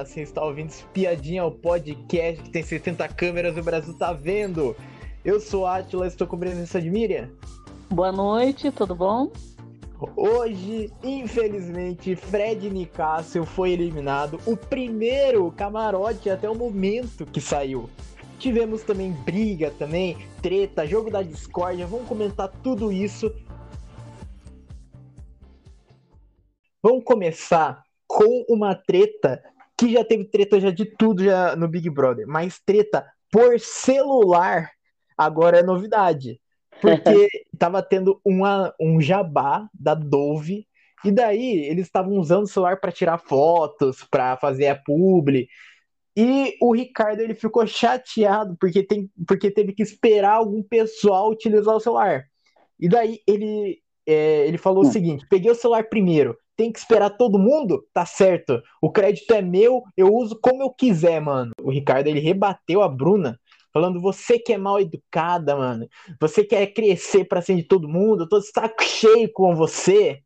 Fala, você está ouvindo Espiadinha, o podcast que tem 60 câmeras e o Brasil tá vendo. Eu sou Atila, estou com presença de Miriam. Boa noite, tudo bom? Hoje, infelizmente, Fred Nicásio foi eliminado, o primeiro camarote até o momento que saiu. Tivemos também briga também, treta, jogo da discórdia, vamos comentar tudo isso. Vamos começar com uma treta que já teve treta já de tudo já no Big Brother, mas treta por celular agora é novidade. Porque tava tendo uma, um jabá da Dove e daí eles estavam usando o celular para tirar fotos, para fazer a publi. E o Ricardo ele ficou chateado porque, tem, porque teve que esperar algum pessoal utilizar o celular. E daí ele, é, ele falou o hum. seguinte: peguei o celular primeiro, tem que esperar todo mundo? Tá certo. O crédito é meu, eu uso como eu quiser, mano. O Ricardo, ele rebateu a Bruna, falando: você que é mal educada, mano. Você quer crescer pra cima de todo mundo, eu tô saco cheio com você.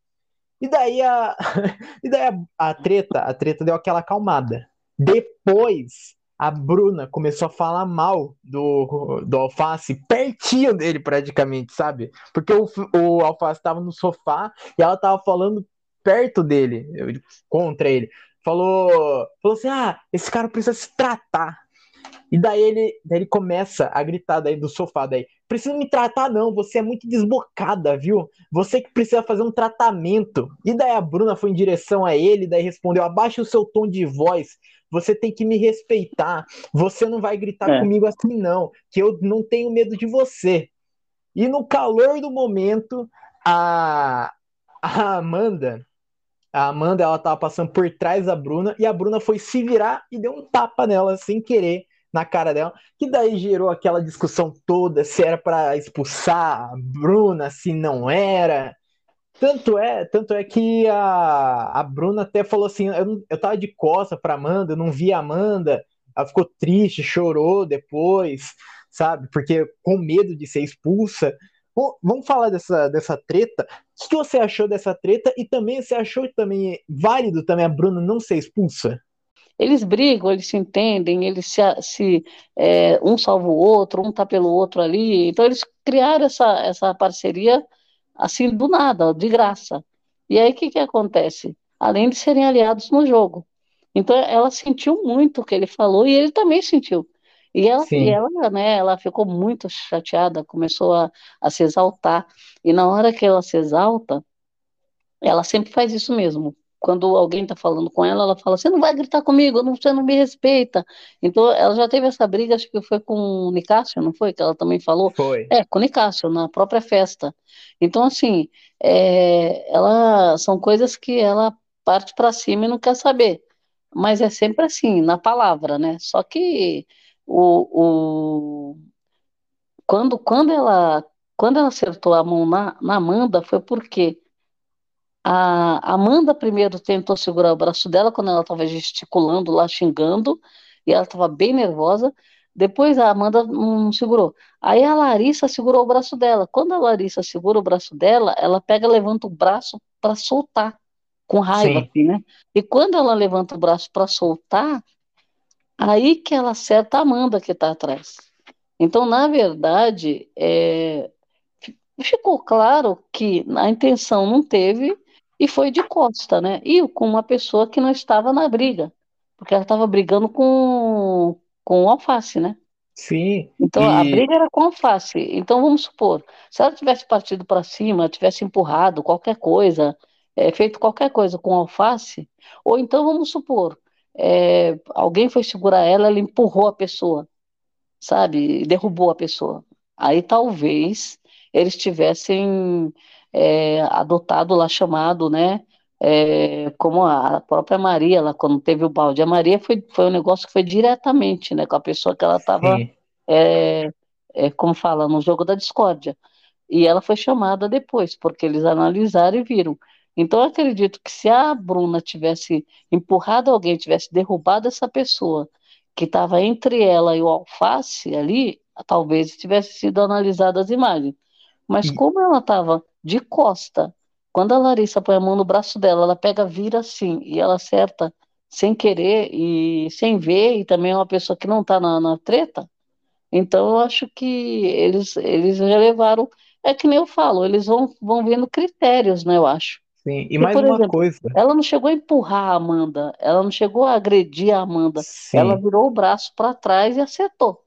E daí a, e daí a, a treta, a treta deu aquela acalmada. Depois, a Bruna começou a falar mal do, do Alface, pertinho dele praticamente, sabe? Porque o, o Alface tava no sofá e ela tava falando perto dele, contra ele, falou, falou assim: ah, esse cara precisa se tratar. E daí ele, daí ele começa a gritar daí do sofá daí, precisa me tratar não, você é muito desbocada, viu? Você que precisa fazer um tratamento. E daí a Bruna foi em direção a ele, daí respondeu: abaixa o seu tom de voz, você tem que me respeitar. Você não vai gritar é. comigo assim não, que eu não tenho medo de você. E no calor do momento, a, a Amanda a Amanda, ela tava passando por trás da Bruna e a Bruna foi se virar e deu um tapa nela sem querer na cara dela, que daí gerou aquela discussão toda se era para expulsar a Bruna, se não era. Tanto é, tanto é que a, a Bruna até falou assim, eu, eu tava de costa pra Amanda, eu não vi a Amanda, ela ficou triste, chorou depois, sabe? Porque com medo de ser expulsa. Vamos falar dessa, dessa treta. O que você achou dessa treta? E também você achou também válido também a Bruna não ser expulsa? Eles brigam, eles se entendem, eles se, se é, um salva o outro, um tá pelo outro ali. Então eles criaram essa, essa parceria assim do nada, de graça. E aí o que, que acontece? Além de serem aliados no jogo. Então ela sentiu muito o que ele falou e ele também sentiu. E ela, e ela, né, ela ficou muito chateada, começou a, a se exaltar. E na hora que ela se exalta, ela sempre faz isso mesmo. Quando alguém está falando com ela, ela fala: Você não vai gritar comigo, você não me respeita. Então, ela já teve essa briga, acho que foi com o Nicásio, não foi? Que ela também falou? Foi. É, com o Nicásio, na própria festa. Então, assim, é, ela, são coisas que ela parte para cima e não quer saber. Mas é sempre assim, na palavra, né? Só que o, o, quando, quando, ela, quando ela acertou a mão na, na Amanda, foi porque a Amanda primeiro tentou segurar o braço dela quando ela estava gesticulando lá, xingando, e ela estava bem nervosa. Depois a Amanda não segurou. Aí a Larissa segurou o braço dela. Quando a Larissa segura o braço dela, ela pega, levanta o braço para soltar, com raiva, assim, né? E quando ela levanta o braço para soltar, Aí que ela acerta a Amanda que está atrás. Então, na verdade, é, ficou claro que a intenção não teve e foi de costa, né? E com uma pessoa que não estava na briga, porque ela estava brigando com, com o alface, né? Sim. Então e... a briga era com alface. Então vamos supor, se ela tivesse partido para cima, tivesse empurrado qualquer coisa, é, feito qualquer coisa com alface, ou então vamos supor, é, alguém foi segurar ela, ela empurrou a pessoa, sabe? Derrubou a pessoa. Aí talvez eles tivessem é, adotado lá, chamado, né? É, como a própria Maria, lá, quando teve o balde. A Maria foi, foi um negócio que foi diretamente né, com a pessoa que ela estava, é, é, como fala, no jogo da discórdia. E ela foi chamada depois, porque eles analisaram e viram. Então, eu acredito que se a Bruna tivesse empurrado alguém, tivesse derrubado essa pessoa que estava entre ela e o alface ali, talvez tivesse sido analisadas as imagens. Mas como ela estava de costa, quando a Larissa põe a mão no braço dela, ela pega, vira assim, e ela acerta sem querer e sem ver, e também é uma pessoa que não está na, na, treta. Então, eu acho que eles, eles já levaram. É que nem eu falo, eles vão, vão vendo critérios, né? Eu acho. Sim, e mais uma exemplo, coisa. Ela não chegou a empurrar a Amanda, ela não chegou a agredir a Amanda. Sim. Ela virou o braço para trás e acertou.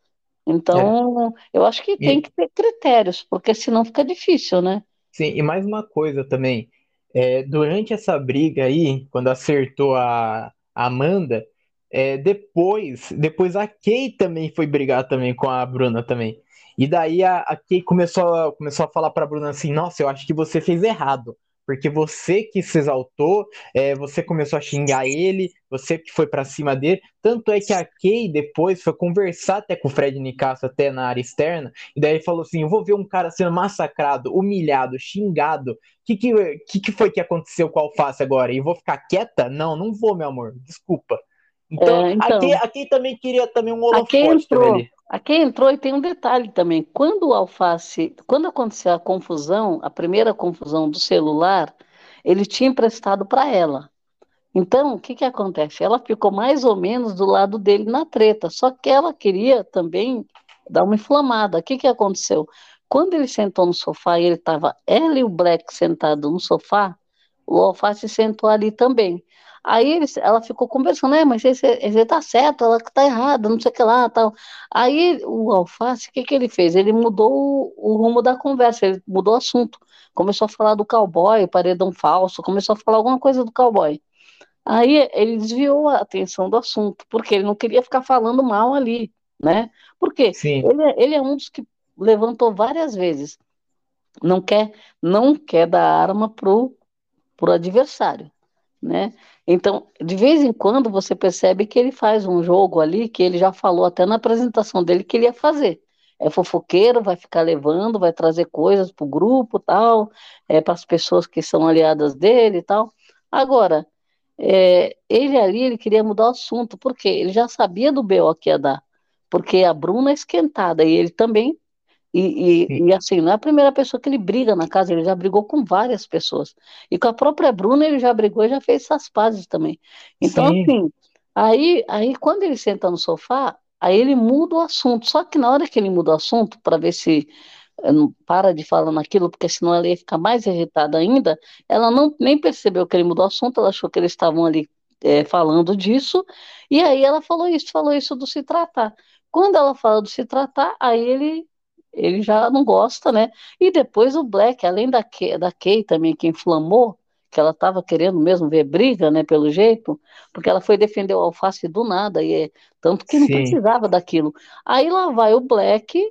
Então, é. eu acho que tem e... que ter critérios, porque senão fica difícil, né? Sim, e mais uma coisa também. É, durante essa briga aí, quando acertou a, a Amanda, é, depois, depois a Kay também foi brigar também com a Bruna também. E daí a, a Kay começou, começou a falar pra Bruna assim, nossa, eu acho que você fez errado porque você que se exaltou, é, você começou a xingar ele, você que foi para cima dele. Tanto é que a Kay depois foi conversar até com o Fred Nicasso, até na área externa, e daí falou assim: Eu vou ver um cara sendo massacrado, humilhado, xingado. O que, que, que, foi que aconteceu com a Alface agora? E vou ficar quieta? Não, não vou, meu amor, desculpa. Então, é, então a, Kay, a Kay também queria também um holofote a Kay entrou, ali. Aqui entrou e tem um detalhe também. Quando o alface, quando aconteceu a confusão, a primeira confusão do celular, ele tinha emprestado para ela. Então, o que, que acontece? Ela ficou mais ou menos do lado dele na treta, só que ela queria também dar uma inflamada. O que, que aconteceu? Quando ele sentou no sofá e ele estava, ela e o Black sentado no sofá, o alface sentou ali também. Aí ela ficou conversando, é, mas você tá certo, ela que tá errada, não sei o que lá, tal. Aí o Alface, o que que ele fez? Ele mudou o, o, rumo da conversa, ele mudou o assunto. Começou a falar do cowboy, paredão falso, começou a falar alguma coisa do cowboy. Aí ele desviou a atenção do assunto, porque ele não queria ficar falando mal ali, né? Porque ele, é, ele é um dos que levantou várias vezes. Não quer, não quer dar arma pro, pro adversário, né? Então, de vez em quando você percebe que ele faz um jogo ali que ele já falou até na apresentação dele que ele ia fazer. É fofoqueiro, vai ficar levando, vai trazer coisas para o grupo, tal, é, para as pessoas que são aliadas dele tal. Agora, é, ele ali, ele queria mudar o assunto, porque ele já sabia do BO que ia dar, porque a Bruna é esquentada e ele também e, e, e, assim, não é a primeira pessoa que ele briga na casa, ele já brigou com várias pessoas. E com a própria Bruna ele já brigou e já fez essas pazes também. Então, Sim. assim, aí, aí quando ele senta no sofá, aí ele muda o assunto. Só que na hora que ele muda o assunto, para ver se eh, não para de falar naquilo, porque senão ela ia ficar mais irritada ainda, ela não nem percebeu que ele mudou o assunto, ela achou que eles estavam ali é, falando disso, e aí ela falou isso, falou isso do se tratar. Quando ela fala do se tratar, aí ele ele já não gosta, né? E depois o Black, além da Kay, da Kay também, que inflamou, que ela estava querendo mesmo ver briga, né, pelo jeito, porque ela foi defender o Alface do nada, e é, tanto que não Sim. precisava daquilo. Aí lá vai o Black,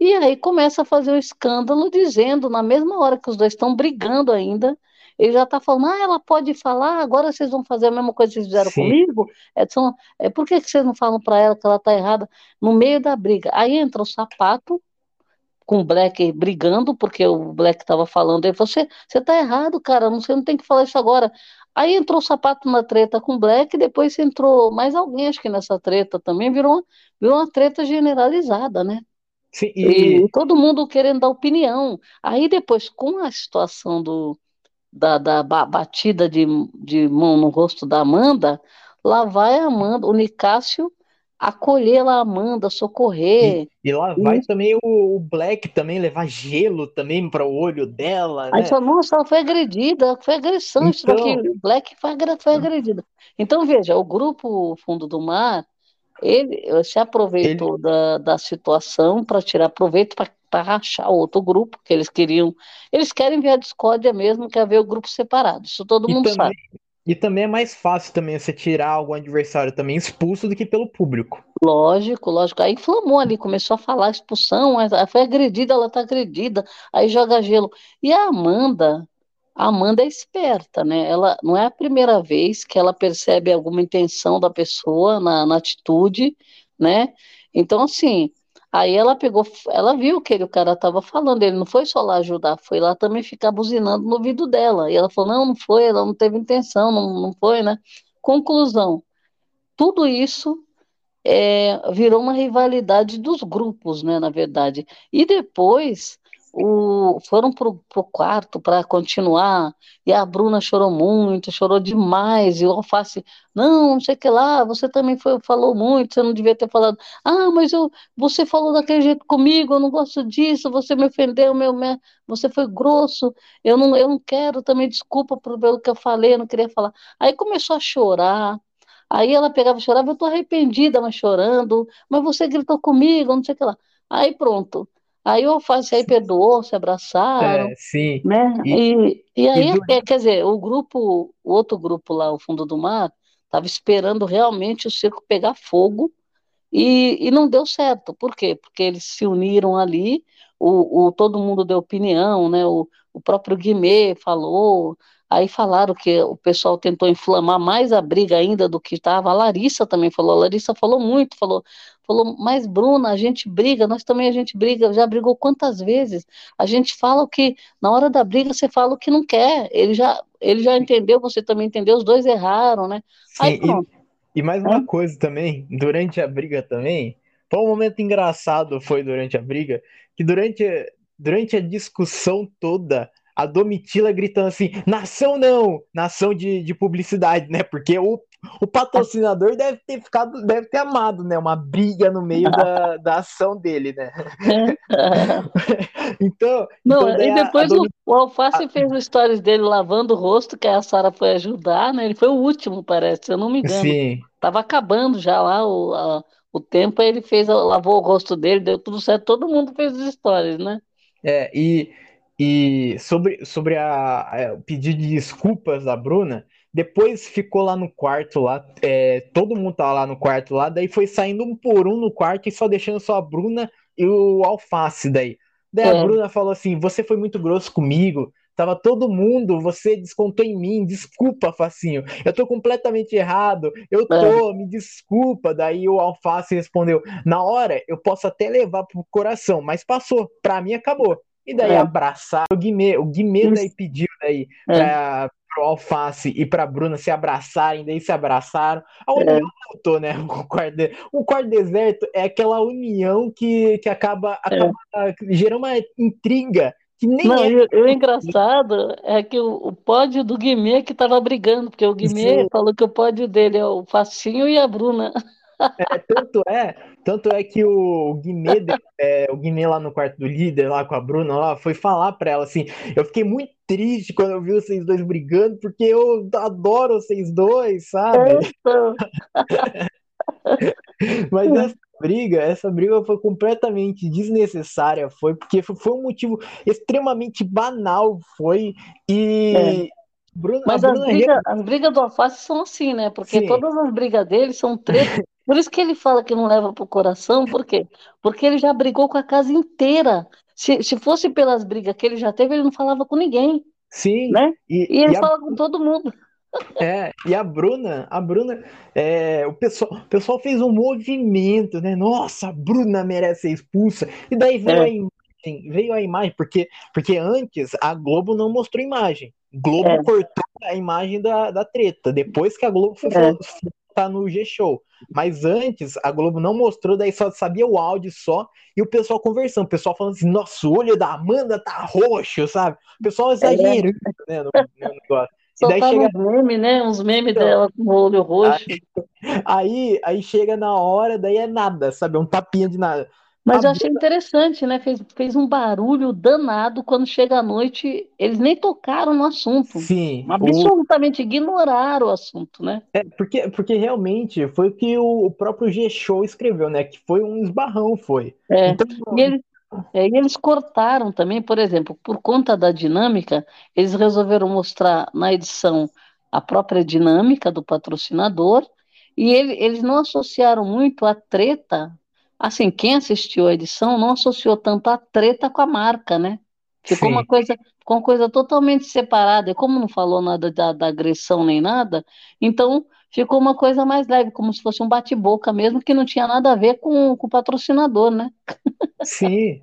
e aí começa a fazer o escândalo, dizendo, na mesma hora que os dois estão brigando ainda, ele já está falando, ah, ela pode falar, agora vocês vão fazer a mesma coisa que vocês fizeram Sim. comigo? Edson, é, por que, que vocês não falam para ela que ela está errada no meio da briga? Aí entra o sapato, com o Black brigando, porque o Black estava falando, ele falou, você, você tá errado, cara, você não tem que falar isso agora. Aí entrou o sapato na treta com o Black, depois entrou mais alguém, acho que nessa treta também, virou, virou uma treta generalizada, né? Sim, e... e... todo mundo querendo dar opinião. Aí depois, com a situação do, da, da batida de, de mão no rosto da Amanda, lá vai a Amanda, o Nicásio acolher lá a Amanda, socorrer. E, e lá vai também o, o, Black também levar gelo também para o olho dela. Aí né? só, nossa, ela foi agredida, foi agressão então... isso daqui. O Black foi, foi agredida. Então, veja, o grupo Fundo do Mar, ele se aproveitou ele... da, da situação para tirar proveito para rachar outro grupo, que eles queriam. Eles querem ver a discórdia mesmo, quer ver o grupo separado. Isso todo e mundo também, sabe. E também é mais fácil também você tirar algum adversário também expulso do que pelo público. Lógico, lógico. Aí inflamou ali, começou a falar expulsão, foi agredida, ela tá agredida, aí joga gelo. E a Amanda, a Amanda é esperta, né? Ela não é a primeira vez que ela percebe alguma intenção da pessoa na, na atitude, né? Então, assim, Aí ela pegou, ela viu que ele, o cara estava falando, ele não foi só lá ajudar, foi lá também ficar buzinando no ouvido dela. E ela falou: não, não foi, ela não teve intenção, não, não foi, né? Conclusão: tudo isso é, virou uma rivalidade dos grupos, né, na verdade. E depois, o, foram pro, pro quarto para continuar, e a Bruna chorou muito, chorou demais, e o Alface, não, não sei o que lá, você também foi, falou muito, você não devia ter falado, ah, mas eu, você falou daquele jeito comigo, eu não gosto disso, você me ofendeu, meu, você foi grosso, eu não, eu não quero também, desculpa pelo que eu falei, eu não queria falar. Aí começou a chorar, Aí ela pegava e chorava, eu tô arrependida, mas chorando, mas você gritou comigo, não sei o que lá. Aí pronto. Aí o aí perdoou, se abraçaram, É, sim. né? E, E, e e aí, do- é, quer dizer, o grupo, o outro grupo lá, o Fundo do Mar, estava esperando realmente o circo pegar fogo e, e não deu certo. Por quê? Porque eles se uniram ali, o, o- todo mundo deu opinião, né? O, o próprio Guimê falou, aí falaram que o pessoal tentou inflamar mais a briga ainda do que estava. A Larissa também falou, a Larissa falou muito, falou, falou, mas Bruna, a gente briga, nós também a gente briga, já brigou quantas vezes? A gente fala o que, na hora da briga você fala o que não quer, ele já, ele já entendeu, você também entendeu, os dois erraram, né? Aí sim, e, pronto. e mais né? uma coisa também, durante a briga também, foi um momento engraçado, foi durante a briga, que durante, durante a discussão toda, a Domitila gritando assim, nação não, nação de, de publicidade, né? Porque o, o patrocinador deve ter ficado, deve ter amado, né? Uma briga no meio da, da ação dele, né? Então, Não, então e a, a depois o, o Alface fez o stories dele lavando o rosto, que a Sara foi ajudar, né? Ele foi o último, parece, se eu não me engano. sim, Tava acabando já lá o, a- o tempo, aí ele fez, lavou o rosto dele, deu tudo certo, todo mundo fez os stories, né? É, e, e sobre, sobre a, a- o pedido de desculpas da Bruna, depois ficou lá no quarto lá, é, todo mundo tava lá no quarto lá, daí foi saindo um por um no quarto e só deixando só a Bruna e o Alface daí. Daí a É, Bruna falou assim, você foi muito grosso comigo, tava todo mundo, você descontou em mim, desculpa, Facinho, eu tô completamente errado, eu é, tô, me desculpa. Daí o Alface respondeu, na hora eu posso até levar pro coração, mas passou, pra mim acabou. E daí é, abraçar o Guimê, o Guimê daí pediu daí é, para pro Alface e pra Bruna se abraçarem, daí se abraçaram. A união é, voltou, né? O quarto, de- o quarto deserto é aquela união que, que acaba, acaba é. gerando uma intriga que nem Não, é o o engraçado é que o, o pódio do Guimê que tava brigando, porque o Guimê assim, falou que o pódio dele é o Facinho e a Bruna. tanto é, tanto é que o de- é, o Guimê lá no quarto do líder, lá com a Bruna, lá, foi falar pra ela assim: eu fiquei muito triste quando eu vi vocês dois brigando, porque eu adoro vocês dois, sabe? Então, Mas essa briga, essa briga foi completamente desnecessária, foi porque foi, um motivo extremamente banal, foi é. e Bruna, a Mas as Bruna, brigas, as brigas do Alface são assim, né? Porque sim, todas as brigas dele são treta. Por isso que ele fala que não leva pro coração, por quê? Porque ele já brigou com a casa inteira. Se, se fosse pelas brigas que ele já teve, ele não falava com ninguém, sim, né? e, E ele e a, fala com todo mundo. é, e a Bruna, a Bruna, é, o pessoal, o pessoal fez um movimento, né? Nossa, a Bruna merece ser expulsa. E daí veio a É, imagem, veio a imagem, porque, porque antes a Globo não mostrou imagem. Globo é, cortou a imagem da, da treta, depois que a Globo foi é, tá no G-Show. Mas antes a Globo não mostrou, daí só sabia o áudio só e o pessoal conversando. O pessoal falando assim: nossa, o olho da Amanda tá roxo, sabe? O pessoal é. exagerando né, no, no negócio. E daí Soltava chega. uns memes, né? Uns memes Então, dela com o olho roxo. aí, aí chega na hora, daí é nada, sabe? É um tapinha de nada. A Mas eu Bruna, achei interessante, né? Fez, fez um barulho danado quando chega a noite. Eles nem tocaram no assunto. sim, o, Absolutamente ignoraram o assunto, né? é, porque, porque realmente foi o que o, o próprio G-Show escreveu, né? Que foi um esbarrão, foi. É. Então, E eles, é, e eles cortaram também, por exemplo, por conta da dinâmica, eles resolveram mostrar na edição a própria dinâmica do patrocinador, e ele- eles não associaram muito a treta. Assim, quem assistiu a edição não associou tanto a treta com a marca, né? Ficou uma sim, coisa, ficou uma coisa totalmente separada, e como não falou nada da, da agressão nem nada, então ficou uma coisa mais leve, como se fosse um bate-boca mesmo, que não tinha nada a ver com, com o patrocinador, né? sim.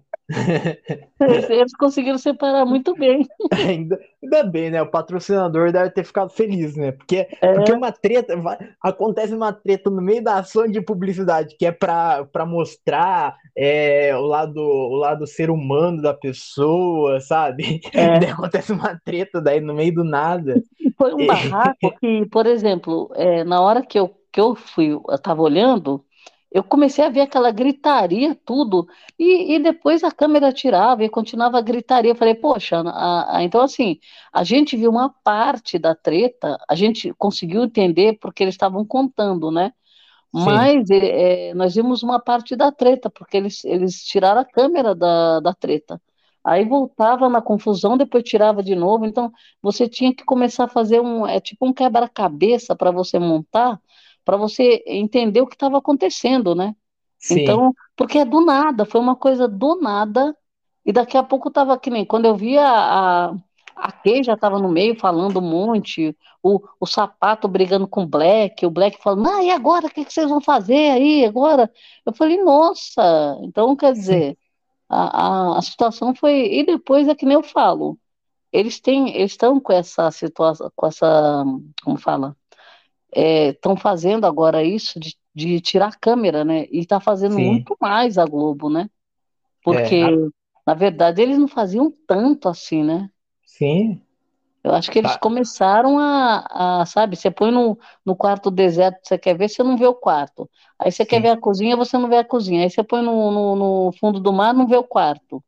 Eles conseguiram separar muito bem. Ainda, ainda bem, né? O patrocinador deve ter ficado feliz, né? Porque, É, porque uma treta, acontece uma treta no meio da ação de publicidade, que é pra mostrar é, o lado, o lado ser humano da pessoa, sabe? é. Daí acontece uma treta daí no meio do nada. Foi um barraco que, por exemplo, é, na hora que eu, que eu fui, eu estava olhando, eu comecei a ver aquela gritaria, tudo, e, e depois a câmera tirava e continuava a gritaria. Eu falei, poxa, a- a- então assim, a gente viu uma parte da treta, a gente conseguiu entender porque eles estavam contando, né? Sim, Mas é, nós vimos uma parte da treta, porque eles, eles tiraram a câmera da, da treta. Aí voltava na confusão, depois tirava de novo. Então, você tinha que começar a fazer um, é tipo um quebra-cabeça para você montar, para você entender o que estava acontecendo, né? sim. Então, porque é do nada, foi uma coisa do nada, e daqui a pouco tava que nem, quando eu vi a, a, Kay já tava no meio falando um monte, o, o Sapato brigando com o Black, o Black falando, ah, e agora, o que que vocês vão fazer aí agora? Eu falei, nossa, então quer dizer, a, a, a situação foi, e depois é que nem eu falo, eles têm, eles estão com essa situação, com essa, como fala? Estão fazendo agora isso de, de tirar a câmera, né? E está fazendo Sim, muito mais a Globo, né? é, Porque, a- na verdade, eles não faziam tanto assim, né? sim, Eu acho que eles tá, começaram a, a, sabe, você põe no, no quarto deserto, você quer ver, você não vê o quarto. Aí você quer ver sim, a cozinha, você não vê a cozinha. Aí você põe no, no, no fundo do mar, não vê o quarto,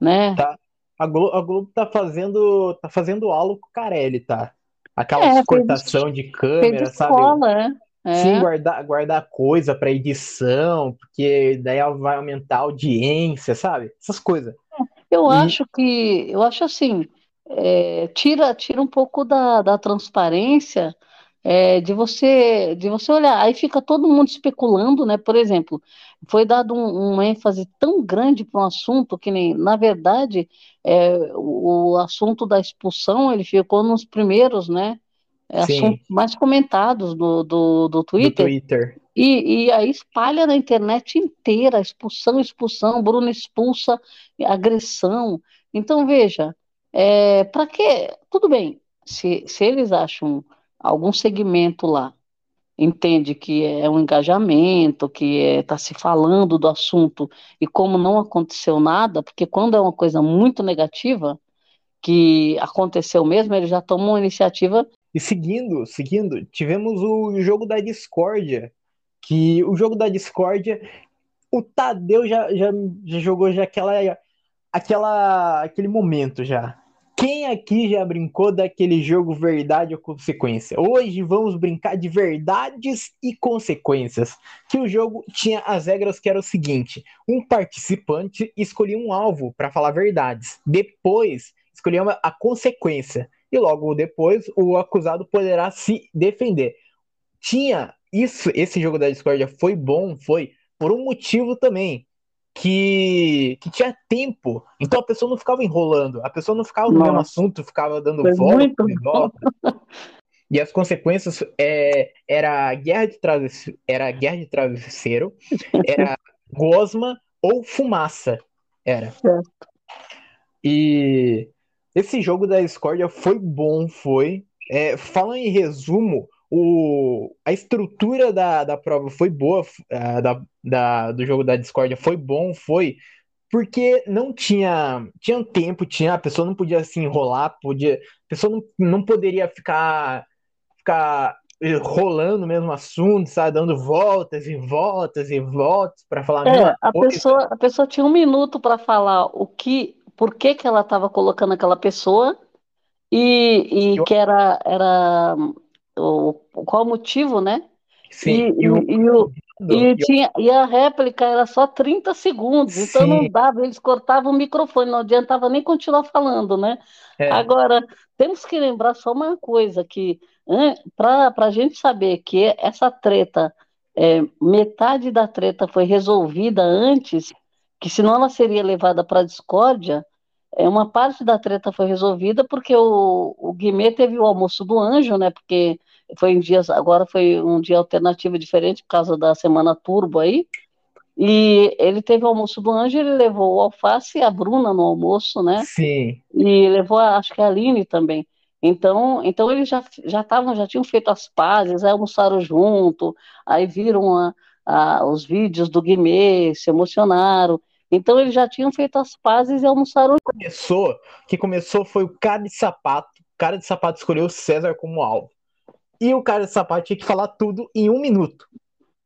né? tá. A Globo, a Globo tá fazendo, tá fazendo aula com o Carelli, tá? Aquelas É, cortação de câmera, sabe? escola, é. Sim, É. guardar, guardar coisa para edição, porque daí ela vai aumentar a audiência, sabe? Essas coisas. Eu E acho que, eu acho assim, é, tira, tira um pouco da, da transparência é, de você, de você olhar. Aí fica todo mundo especulando, né? Por exemplo, foi dado um, uma ênfase tão grande para um assunto que nem, na verdade, é, o, o assunto da expulsão ele ficou nos primeiros, né? É, assuntos mais comentados do, do, do do Twitter. Twitter. E, e aí espalha na internet inteira, expulsão, expulsão, Bruno expulsa, agressão. Então, veja, é, para quê? Tudo bem, se, se eles acham algum segmento lá, entende que é um engajamento, que está se falando do assunto, e como não aconteceu nada, porque quando é uma coisa muito negativa, que aconteceu mesmo, eles já tomam uma iniciativa. E seguindo, seguindo, tivemos o jogo da discórdia, que o jogo da discórdia, o Tadeu já, já, já jogou já aquela, aquela, aquele momento já. Quem aqui já brincou daquele jogo verdade ou consequência? Hoje vamos brincar de verdades e consequências. Que o jogo tinha as regras que era o seguinte: um participante escolhia um alvo para falar verdades. Depois escolhia uma, a consequência e logo depois o acusado poderá se defender. Tinha isso, esse jogo da discórdia foi bom, foi por um motivo também que, que tinha tempo. Então a pessoa não ficava enrolando, a pessoa não ficava no mesmo assunto, ficava dando foi volta muito e volta. E as consequências é, era guerra de travesseiro, era guerra de travesseiro, era gosma ou fumaça, era. E esse jogo da discórdia foi bom, foi. É, falando em resumo, o, a estrutura da, da prova foi boa, uh, da, da, do jogo da discórdia foi bom, foi porque não tinha tinha tempo, tinha a pessoa não podia se enrolar, podia, a pessoa não, não poderia ficar ficar rolando o mesmo assunto, sabe, dando voltas e voltas e voltas para falar a É, a coisa. pessoa, a pessoa tinha um minuto para falar o que, por que que ela estava colocando aquela pessoa e, e Eu, que era, era o, qual o motivo, né? E, sim, e o e, e, o, e, e o- tinha, e a réplica era só 30 segundos, então não sim, dava, eles cortavam o microfone, não adiantava nem continuar falando, né? é, Agora, temos que lembrar só uma coisa, que para a gente saber que essa treta, é, metade da treta foi resolvida antes, que senão ela seria levada para a discórdia, é, uma parte da treta foi resolvida porque o, o Guimê teve o almoço do anjo, né? Porque foi em dias, agora foi um dia alternativo diferente por causa da semana turbo aí. E ele teve o almoço do Anjo, ele levou o Alface e a Bruna no almoço, né? Sim. E levou, acho que a Aline também. Então, então eles já já estavam, já tinham feito as pazes, aí almoçaram junto, aí viram a, a, os vídeos do Guimê, se emocionaram. Então eles já tinham feito as pazes e almoçaram. Começou, que começou foi o cara de sapato. O cara de sapato escolheu o César como alvo. E o cara de sapato tinha que falar tudo em um minuto.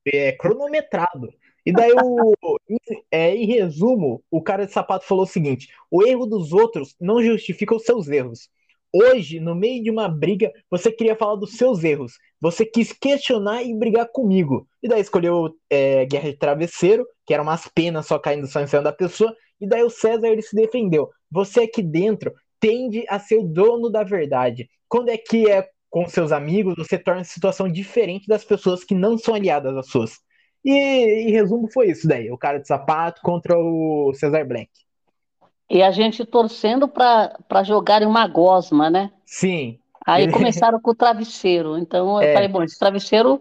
É cronometrado. E daí, o, é, em resumo, o cara de sapato falou o seguinte: o erro dos outros não justifica os seus erros. Hoje, no meio de uma briga, você queria falar dos seus erros. Você quis questionar e brigar comigo. E daí escolheu é, Guerra de Travesseiro, que era umas penas só caindo só em cima da pessoa. E daí o César ele se defendeu. Você aqui dentro tende a ser o dono da verdade. Quando é que é com seus amigos, você torna a situação diferente das pessoas que não são aliadas às suas. E em resumo foi isso daí, o cara de sapato contra o Cesar Black. E a gente torcendo para jogarem uma gosma, né? Sim. Aí começaram com o travesseiro. Então eu é. falei, bom, esse travesseiro,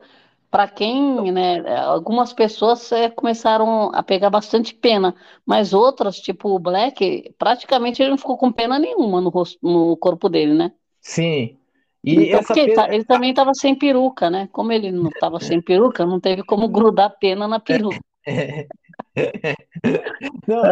para quem, né? Algumas pessoas é, começaram a pegar bastante pena, mas outras, tipo o Black, praticamente ele não ficou com pena nenhuma no, rosto, no corpo dele, né? Sim. E então, pena... ele, ele, também estava sem peruca, né? Como ele não estava sem peruca, não teve como grudar pena na peruca. não,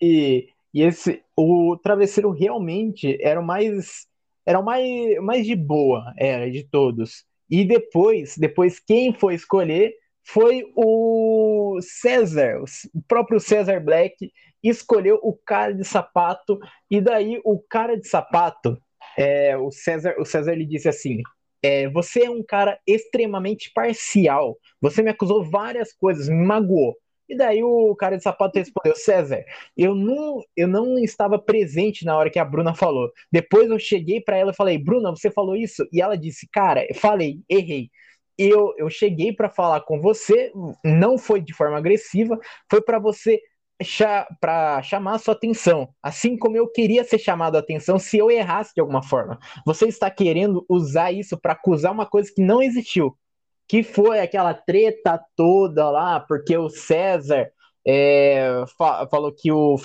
e, e esse, o travesseiro realmente era o mais, era o mais, mais de boa, era de todos. E depois, depois quem foi escolher foi o César, o próprio César Black escolheu o cara de sapato e daí o cara de sapato, é, o César, o César ele disse assim: é, você é um cara extremamente parcial. Você me acusou várias coisas, me magoou. E daí o cara de sapato respondeu: César, eu não, eu não estava presente na hora que a Bruna falou. Depois eu cheguei para ela e falei: Bruna, você falou isso? E ela disse: Cara, falei, errei. Eu, eu cheguei para falar com você, não foi de forma agressiva, foi para você para chamar a sua atenção, assim como eu queria ser chamado a atenção se eu errasse de alguma forma. Você está querendo usar isso para acusar uma coisa que não existiu que foi aquela treta toda lá, porque o César é, fa falou que o,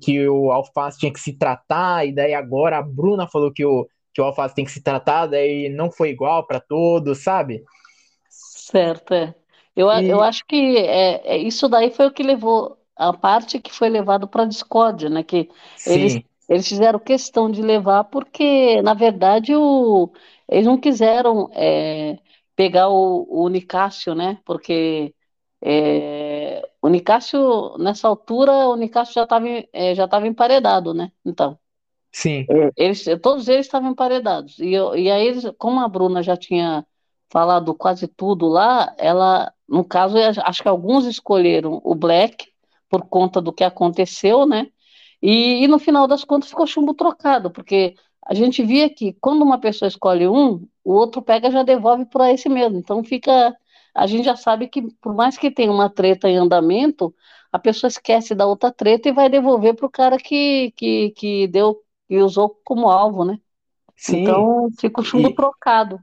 que o Alface tinha que se tratar, e daí agora a Bruna falou que o, que o Alface tem que se tratar, daí não foi igual para todos, sabe? Certo, é. Eu, e... eu acho que é, é, isso daí foi o que levou a parte que foi levado para a discórdia, né? Que eles, eles fizeram questão de levar, porque, na verdade, o, eles não quiseram. É, pegar o, o Nicásio, né? Porque é, o Nicásio, nessa altura, o Nicásio já estava é, já estava emparedado, né? Então. Sim. É, eles, todos eles estavam emparedados. E, e aí, como a Bruna já tinha falado quase tudo lá, ela, no caso, acho que alguns escolheram o Black por conta do que aconteceu, né? E, e no final das contas ficou chumbo trocado, porque a gente via que quando uma pessoa escolhe um, o outro pega e já devolve para esse mesmo. Então fica. A gente já sabe que, por mais que tenha uma treta em andamento, a pessoa esquece da outra treta e vai devolver para o cara que, que, que deu e usou como alvo, né? Sim. Então fica o chumbo e, trocado.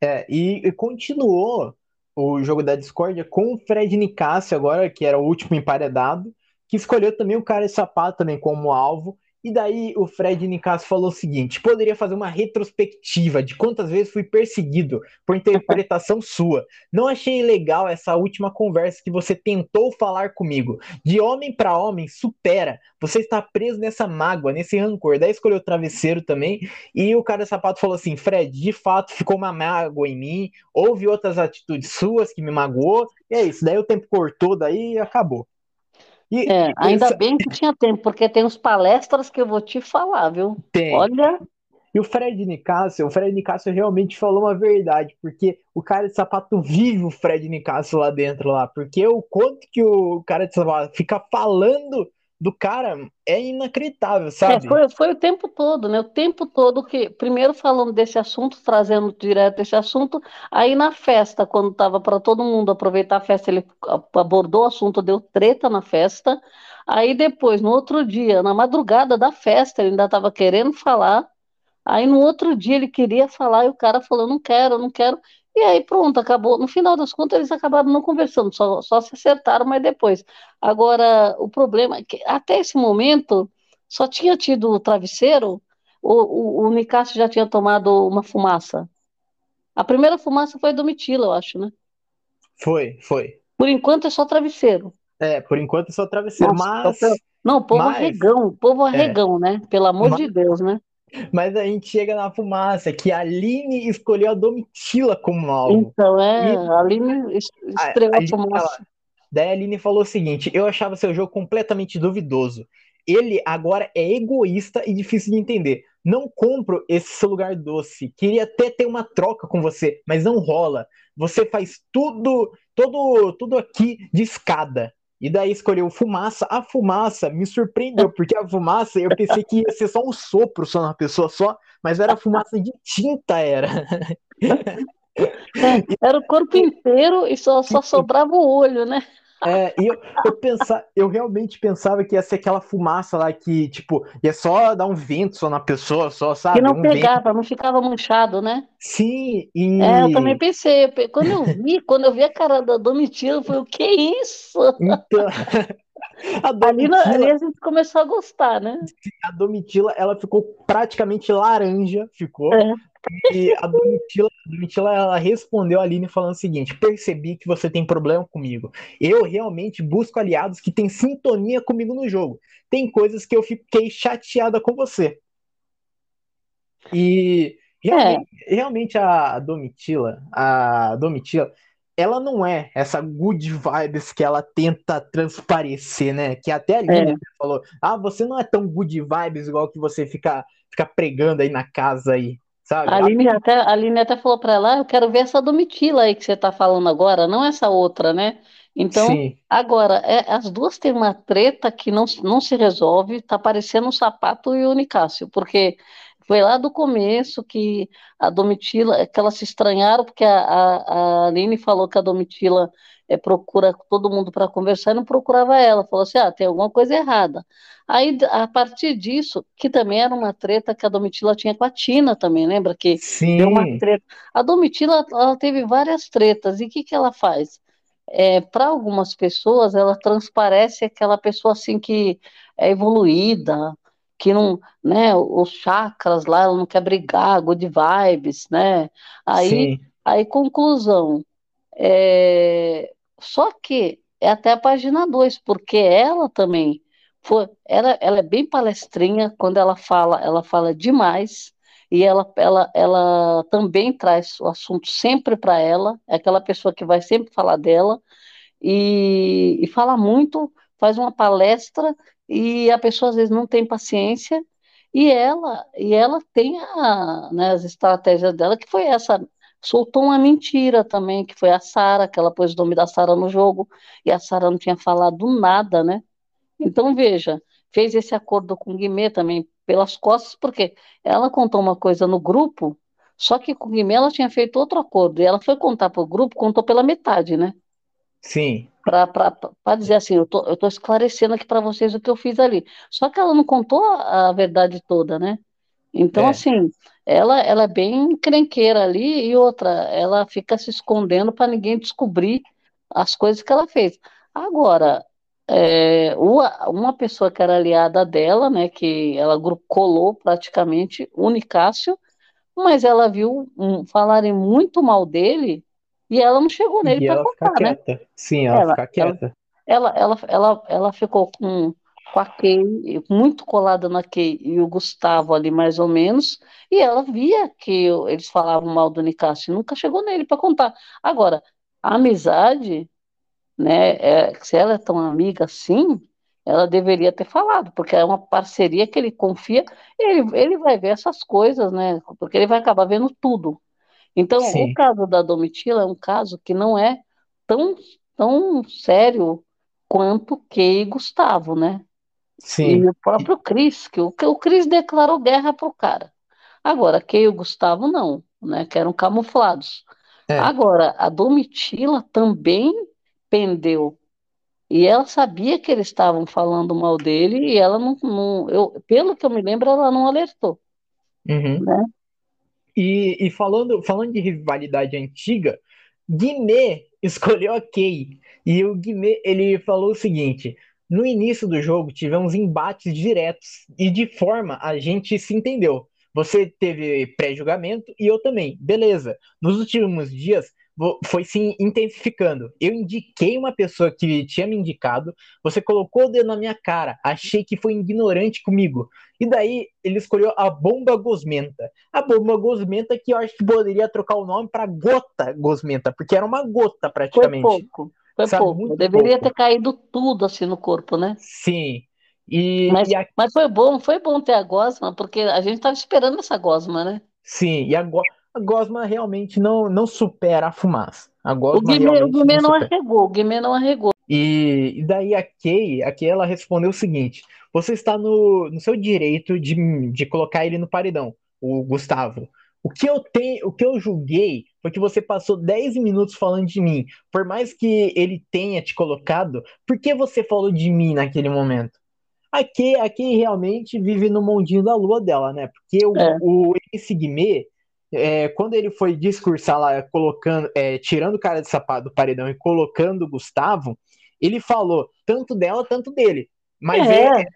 É, e, e, continuou o jogo da discórdia com o Fred Nicásio agora, que era o último emparedado, que escolheu também o cara de sapato também como alvo. E daí o Fred Nicasso falou o seguinte: poderia fazer uma retrospectiva de quantas vezes fui perseguido por interpretação sua. Não achei legal essa última conversa que você tentou falar comigo. De homem para homem, supera. Você está preso nessa mágoa, nesse rancor. Daí escolheu o travesseiro também. E o cara sapato falou assim: Fred, de fato ficou uma mágoa em mim. Houve outras atitudes suas que me magoou. E é isso. Daí o tempo cortou, daí acabou. E, é, ainda essa... bem que tinha tempo, porque tem uns palestras que eu vou te falar, viu? Tem. Olha. E o Fred Nicásio, o Fred Nicásio realmente falou uma verdade, porque o cara de sapato vive o Fred Nicásio lá dentro lá, porque o quanto que o cara de sapato fica falando do cara é inacreditável, é, sabe? É, foi, foi o tempo todo, né? O tempo todo que, primeiro falando desse assunto, trazendo direto esse assunto, aí na festa, quando estava para todo mundo aproveitar a festa, ele abordou o assunto, deu treta na festa. Aí depois, no outro dia, na madrugada da festa, ele ainda estava querendo falar. Aí no outro dia ele queria falar e o cara falou: não quero, não quero. E aí pronto, acabou. No final das contas, eles acabaram não conversando, só, só se acertaram, mas depois. Agora, o problema é que até esse momento só tinha tido o travesseiro, o, o, o Nicásio já tinha tomado uma fumaça. A primeira fumaça foi do Mitila, eu acho, né? Foi, foi. Por enquanto é só travesseiro. É, por enquanto é só travesseiro, Nossa, mas. Não, povo mas- arregão, povo arregão, né? Pelo amor Mas- de Deus, né? Mas a gente chega na fumaça, que a Aline escolheu a Domitila como alvo. Então, é, E- a Aline estreou a a fumaça. ela- Daí a Aline falou o seguinte: eu achava seu jogo completamente duvidoso. Ele agora é egoísta e difícil de entender. Não compro esse seu lugar doce. Queria até ter uma troca com você, mas não rola. Você faz tudo, todo, tudo aqui de escada. E daí escolheu fumaça. A fumaça me surpreendeu, porque a fumaça eu pensei que ia ser só um sopro só na pessoa só, mas era fumaça de tinta, era. Era o corpo inteiro e só, só sobrava o olho, né? É, e eu, eu, pensa, eu realmente pensava que ia ser aquela fumaça lá que, tipo, ia só dar um vento só na pessoa, só, sabe? Que não um vento. pegava, não ficava manchado, né? Sim, e. É, eu também pensei. Quando eu vi, quando eu vi a cara da Domitila, eu falei, o que é isso? Então, a na- ali Domitila, a gente começou a gostar, né? a Domitila, ela ficou praticamente laranja, ficou. É. E a Domitila, Domitila, ela respondeu a Aline falando o seguinte: percebi que você tem problema comigo. Eu realmente busco aliados que têm sintonia comigo no jogo. Tem coisas que eu fiquei chateada com você. E realmente, realmente a Domitila, a Domitila, ela não é essa good vibes que ela tenta transparecer, né? Que até a Aline É. falou: ah, você não é tão good vibes igual que você fica, fica pregando aí na casa aí, sabe? A Aline até, a Aline até falou para ela, "Ah, eu quero ver essa Domitila aí que você está falando agora, não essa outra, né? Então, Sim, agora, é, as duas têm uma treta que não, não se resolve, tá parecendo o Sapato e o Nicásio, porque foi lá do começo que a Domitila, que elas se estranharam, porque a, a, a Aline falou que a Domitila é, procura todo mundo para conversar e não procurava ela, falou assim, ah, tem alguma coisa errada. Aí, a partir disso, que também era uma treta que a Domitila tinha com a Tina também, lembra que deu uma sim, treta. A Domitila, ela teve várias tretas, e o que que ela faz? É, para algumas pessoas, ela transparece aquela pessoa assim que é evoluída, que não, né, os chakras lá, ela não quer brigar, good vibes, né? Aí, sim, aí conclusão, é, só que é até a página 2, porque ela também foi, ela, ela é bem palestrinha, quando ela fala, ela fala demais, e ela, ela, ela também traz o assunto sempre para ela, é aquela pessoa que vai sempre falar dela, e, e fala muito, faz uma palestra, e a pessoa às vezes não tem paciência, e ela, e ela tem a, né, as estratégias dela, que foi essa, soltou uma mentira também, que foi a Sara, que ela pôs o nome da Sara no jogo, e a Sara não tinha falado nada, né? Então, veja, fez esse acordo com o Guimê também pelas costas, porque ela contou uma coisa no grupo, só que com o Guimê ela tinha feito outro acordo, e ela foi contar para o grupo, contou pela metade, né? Sim, Para dizer assim, eu tô, eu tô esclarecendo aqui para vocês o que eu fiz ali. Só que ela não contou a, a verdade toda, né? Então, É. assim, ela, ela é bem encrenqueira ali, e outra, ela fica se escondendo para ninguém descobrir as coisas que ela fez. Agora, é, uma, uma pessoa que era aliada dela, né, que ela colou praticamente, o Nicásio, mas ela viu hum, falarem muito mal dele e ela não chegou nele para contar, né? quieta. Sim, ela Ela- fica quieta. Ela, ela, ela, ela ficou com, com a Kay, muito colada na Kay e o Gustavo ali, mais ou menos, e ela via que eles falavam mal do Nicásio, e nunca chegou nele para contar. Agora, a amizade, né, é, se ela é tão amiga assim, ela deveria ter falado, porque é uma parceria que ele confia, ele, ele vai ver essas coisas, né, porque ele vai acabar vendo tudo. Então, Sim. o caso da Domitila é um caso que não é tão, tão sério quanto Kay e Gustavo, né? Sim, E o próprio Cris, que o, que o Cris declarou guerra pro cara. Agora, Kay e o Gustavo não, né? Que eram camuflados. É. Agora, a Domitila também pendeu. E ela sabia que eles estavam falando mal dele e ela não, não eu, pelo que eu me lembro, ela não alertou. Uhum. né? E, e falando, falando de rivalidade antiga, Guimê escolheu a Kay. E o Guimê, ele falou o seguinte: no início do jogo tivemos embates diretos e de forma a gente se entendeu. Você teve pré-julgamento e eu também. Beleza. Nos últimos dias foi se intensificando. Eu indiquei uma pessoa que tinha me indicado, você colocou o dedo na minha cara, achei que foi ignorante comigo. E daí ele escolheu a bomba gosmenta. A bomba gosmenta que eu acho que poderia trocar o nome para gota gosmenta, porque era uma gota praticamente. Foi pouco. Foi Sabe, pouco. Deveria pouco. ter caído tudo assim no corpo, né? Sim. E, mas, e a... mas foi bom, foi bom ter a gosma, porque a gente estava esperando essa gosma, né? Sim, e a, go a gosma realmente não, não supera a fumaça. A gosma o Guimê, o Guimê não, não arregou, o Guimê não arregou. E, e daí a Kay, a Kay ela respondeu o seguinte: você está no, no seu direito de, de colocar ele no paredão, o Gustavo. O que eu tenho, o que eu julguei foi que você passou 10 minutos falando de mim. Por mais que ele tenha te colocado, por que você falou de mim naquele momento? Aqui, aqui realmente vive no mundinho da lua dela, né? Porque o, é. o Guimê, é, quando ele foi discursar lá, colocando, é, tirando o cara de sapato do paredão e colocando o Gustavo, ele falou tanto dela, tanto dele. Mas é. é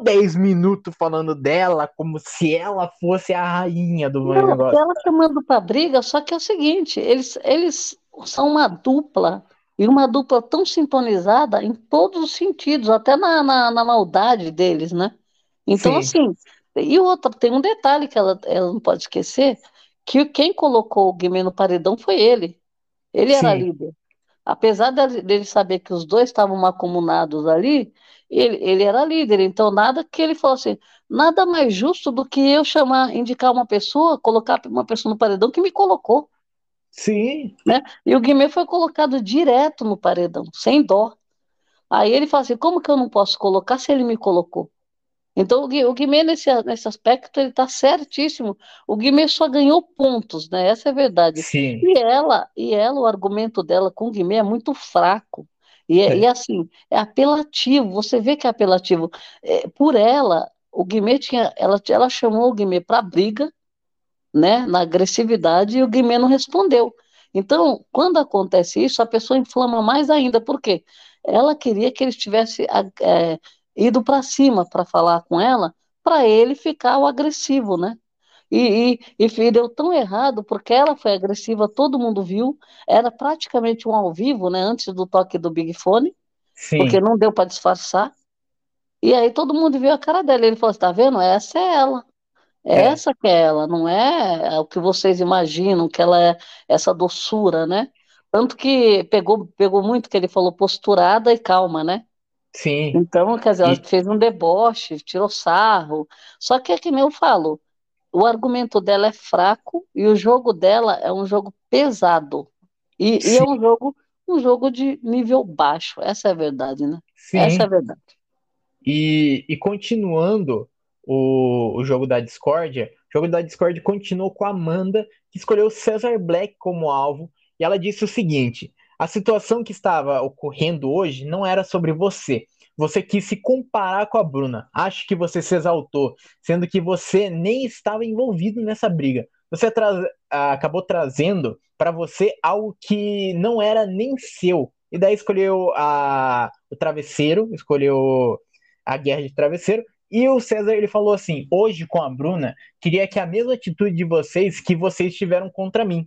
10 minutos falando dela como se ela fosse a rainha do Não, negócio. Ela chamando pra briga, só que é o seguinte, eles, eles são uma dupla e uma dupla tão sintonizada em todos os sentidos, até na, na, na maldade deles, né? Então, Sim. assim, e outra, tem um detalhe que ela, ela não pode esquecer, que quem colocou o Guimê no paredão foi ele. Ele Sim. era líder. Apesar dele saber que os dois estavam macomunados ali, ele, ele era líder. Então, nada que ele falou assim, nada mais justo do que eu chamar, indicar uma pessoa, colocar uma pessoa no paredão que me colocou. Sim. Né? E o Guimê foi colocado direto no paredão, sem dó. Aí ele fala assim: como que eu não posso colocar se ele me colocou? Então o Guimê, nesse, nesse aspecto, ele está certíssimo. O Guimê só ganhou pontos, né? Essa é a verdade. Sim. E ela, e ela, o argumento dela com o Guimê é muito fraco. E, é, é. e assim, é apelativo, você vê que é apelativo. É, por ela, o Guimê tinha, ela, ela chamou o Guimê para briga, né, na agressividade e o Guimê não respondeu. Então, quando acontece isso, a pessoa inflama mais ainda, por quê? Ela queria que ele tivesse é, ido para cima para falar com ela, para ele ficar o agressivo, né? E, e, e deu tão errado, porque ela foi agressiva, todo mundo viu, era praticamente um ao vivo, né, antes do toque do Big Fone, Sim. porque não deu para disfarçar. E aí todo mundo viu a cara dela, ele falou, tá vendo? Essa é ela. É, é. essa que é ela, não é o que vocês imaginam, que ela é essa doçura, né? Tanto que pegou, pegou muito que ele falou posturada e calma, né? Sim. Então, quer dizer, ela e... fez um deboche, tirou sarro. Só que é que nem eu falo, o argumento dela é fraco e o jogo dela é um jogo pesado. E, e é um jogo, um jogo de nível baixo. Essa é a verdade, né? Sim. Essa é a verdade. E, e continuando o, o jogo da discórdia, o jogo da discórdia continuou com a Amanda, que escolheu Cesar Black como alvo, e ela disse o seguinte: a situação que estava ocorrendo hoje não era sobre você. Você quis se comparar com a Bruna. Acho que você se exaltou, sendo que você nem estava envolvido nessa briga. Você tra acabou trazendo para você algo que não era nem seu. E daí escolheu a, o travesseiro, escolheu a guerra de travesseiro, e o César ele falou assim: hoje com a Bruna, queria que a mesma atitude de vocês que vocês tiveram contra mim.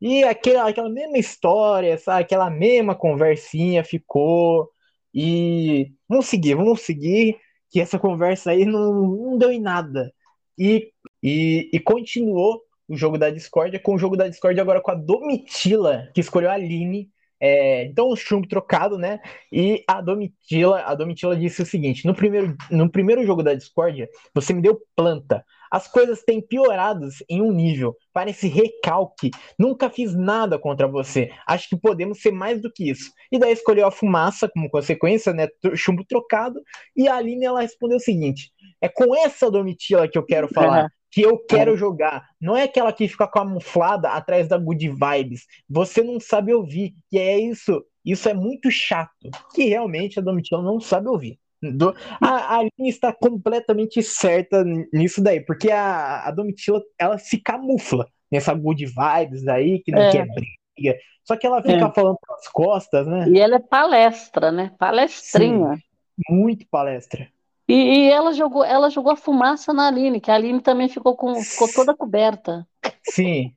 E aquela, aquela mesma história, sabe? aquela mesma conversinha ficou. E vamos seguir, vamos seguir, que essa conversa aí não, não deu em nada. E, e, e continuou o jogo da Discord com o jogo da Discord agora com a Domitila, que escolheu a Aline é, então o chumbo trocado, né? E a Domitila, a Domitila disse o seguinte: no primeiro, no primeiro jogo da Discord, você me deu planta. As coisas têm piorado em um nível. Parece recalque. Nunca fiz nada contra você. Acho que podemos ser mais do que isso. E daí escolheu a fumaça como consequência, né? Chumbo trocado. E a Aline ela respondeu o seguinte: é com essa Domitila que eu quero falar que eu quero jogar. Não é aquela que fica camuflada atrás da good vibes. Você não sabe ouvir. E é isso. Isso é muito chato. Que realmente a Domitila não sabe ouvir. Do... A, a Aline está completamente certa nisso daí, porque a, a Domitila, ela se camufla nessa good vibes aí, que não é. quer briga. Só que ela fica é. falando pelas costas, né? E ela é palestra, né? Palestrinha. Sim, muito palestra. E, e, ela jogou, ela jogou a fumaça na Aline, que a Aline também ficou, com, ficou toda coberta. Sim.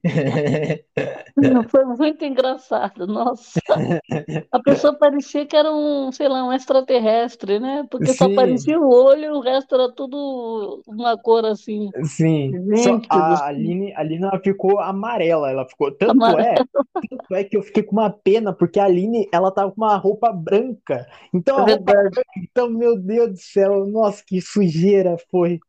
Foi muito engraçado, nossa. A pessoa parecia que era um, sei lá, um extraterrestre, né? Porque Sim. só parecia o olho e o resto era tudo uma cor assim. Sim. Gente, a Aline, a Aline ela ficou amarela, ela ficou. Tanto amarela. é, tanto é que eu fiquei com uma pena, porque a Aline ela tava com uma roupa branca. Então, é roupa, então, meu Deus do céu, nossa, que sujeira foi.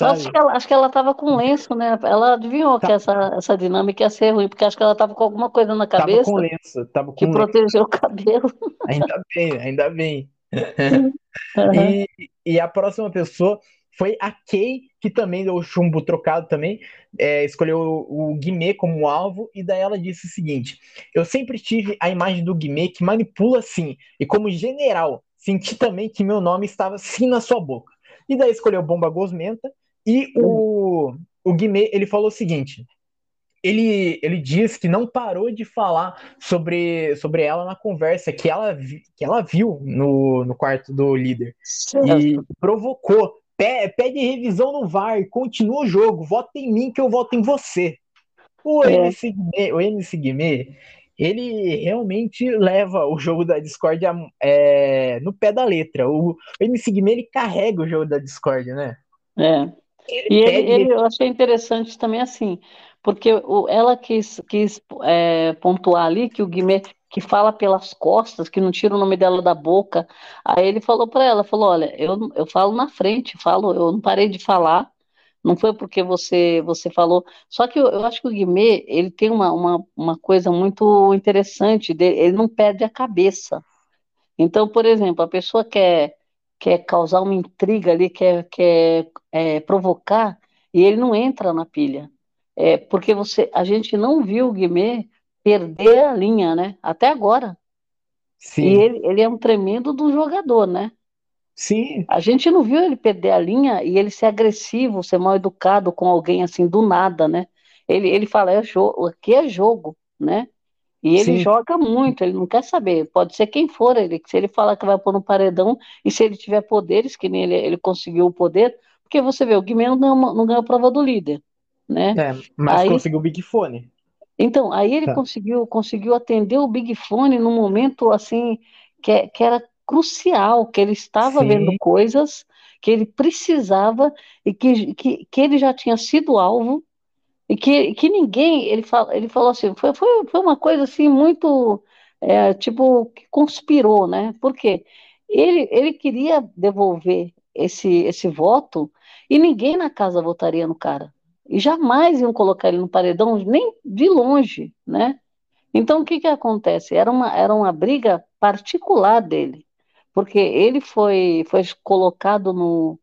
Acho que, ela, acho que ela tava com lenço, né? Ela adivinhou tá. que essa, essa dinâmica ia ser ruim, porque acho que ela tava com alguma coisa na cabeça. Tava com lenço, tava com que lenço. protegeu o cabelo. Ainda bem, ainda bem. Uhum. E, e a próxima pessoa foi a Kay, que também deu o chumbo trocado também, é, escolheu o, o Guimê como alvo, e daí ela disse o seguinte: Eu sempre tive a imagem do Guimê que manipula sim, e como general, senti também que meu nome estava sim na sua boca. E daí escolheu Bomba Gosmenta. E o, o Guimê, ele falou o seguinte. Ele, ele diz que não parou de falar sobre, sobre ela na conversa que ela, que ela viu no, no quarto do líder. E provocou. Pede revisão no VAR, continua o jogo, vota em mim que eu voto em você. O é. MC o MC Guimê, ele realmente leva o jogo da Discord é, no pé da letra. O, o MC Guimê, ele carrega o jogo da Discord, né? É. Ele e ele, ele, eu achei interessante também assim, porque o, ela quis, quis é, pontuar ali que o Guimê que fala pelas costas, que não tira o nome dela da boca. Aí ele falou para ela, falou, olha, eu, eu falo na frente, falo, eu não parei de falar, não foi porque você você falou. Só que eu, eu acho que o Guimê, ele tem uma, uma, uma coisa muito interessante, dele, ele não perde a cabeça. Então, por exemplo, a pessoa quer, quer causar uma intriga ali, quer, quer é, provocar, e ele não entra na pilha. É, porque você, a gente não viu o Guimê perder a linha, né? Até agora. Sim. E ele, ele é um tremendo do jogador, né? Sim. A gente não viu ele perder a linha e ele ser agressivo, ser mal educado com alguém assim do nada, né? Ele, ele fala, é jogo, aqui é jogo, né? E ele Sim. joga muito, ele não quer saber. Pode ser quem for, ele, se ele falar que vai pôr no paredão, e se ele tiver poderes, que nem ele, ele conseguiu o poder, porque você vê, o Guimê não ganhou, não ganhou a prova do líder, né? É, mas aí, conseguiu o Big Fone. Então, aí ele tá. conseguiu, conseguiu atender o Big Fone num momento assim que, que era crucial, que ele estava Sim. vendo coisas que ele precisava e que, que, que ele já tinha sido alvo e que, que ninguém, ele, fal, ele falou assim, foi, foi, foi uma coisa assim muito, é, tipo, que conspirou, né? Porque ele, ele queria devolver esse, esse voto e ninguém na casa votaria no cara. E jamais iam colocar ele no paredão, nem de longe, né? Então, o que que acontece? Era uma, era uma briga particular dele porque ele foi, foi colocado no,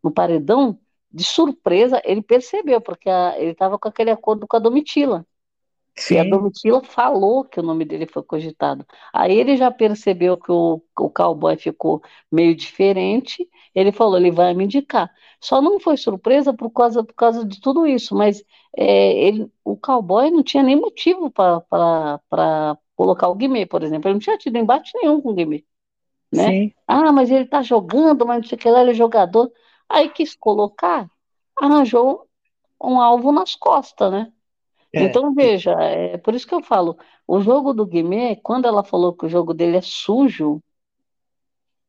no paredão de surpresa, ele percebeu, porque a, ele estava com aquele acordo com a Domitila. Sim. E a Domitila falou que o nome dele foi cogitado. Aí ele já percebeu que o, o cowboy ficou meio diferente, ele falou, ele vai me indicar. Só não foi surpresa por causa, por causa de tudo isso, mas é, ele, o cowboy não tinha nem motivo para colocar o Guimê, por exemplo. Ele não tinha tido embate nenhum com o Guimê né? Sim. Ah, mas ele tá jogando, mas não sei o que lá, ele é jogador. Aí quis colocar, arranjou um alvo nas costas, né? É. Então, veja, é por isso que eu falo, o jogo do Guimê, quando ela falou que o jogo dele é sujo,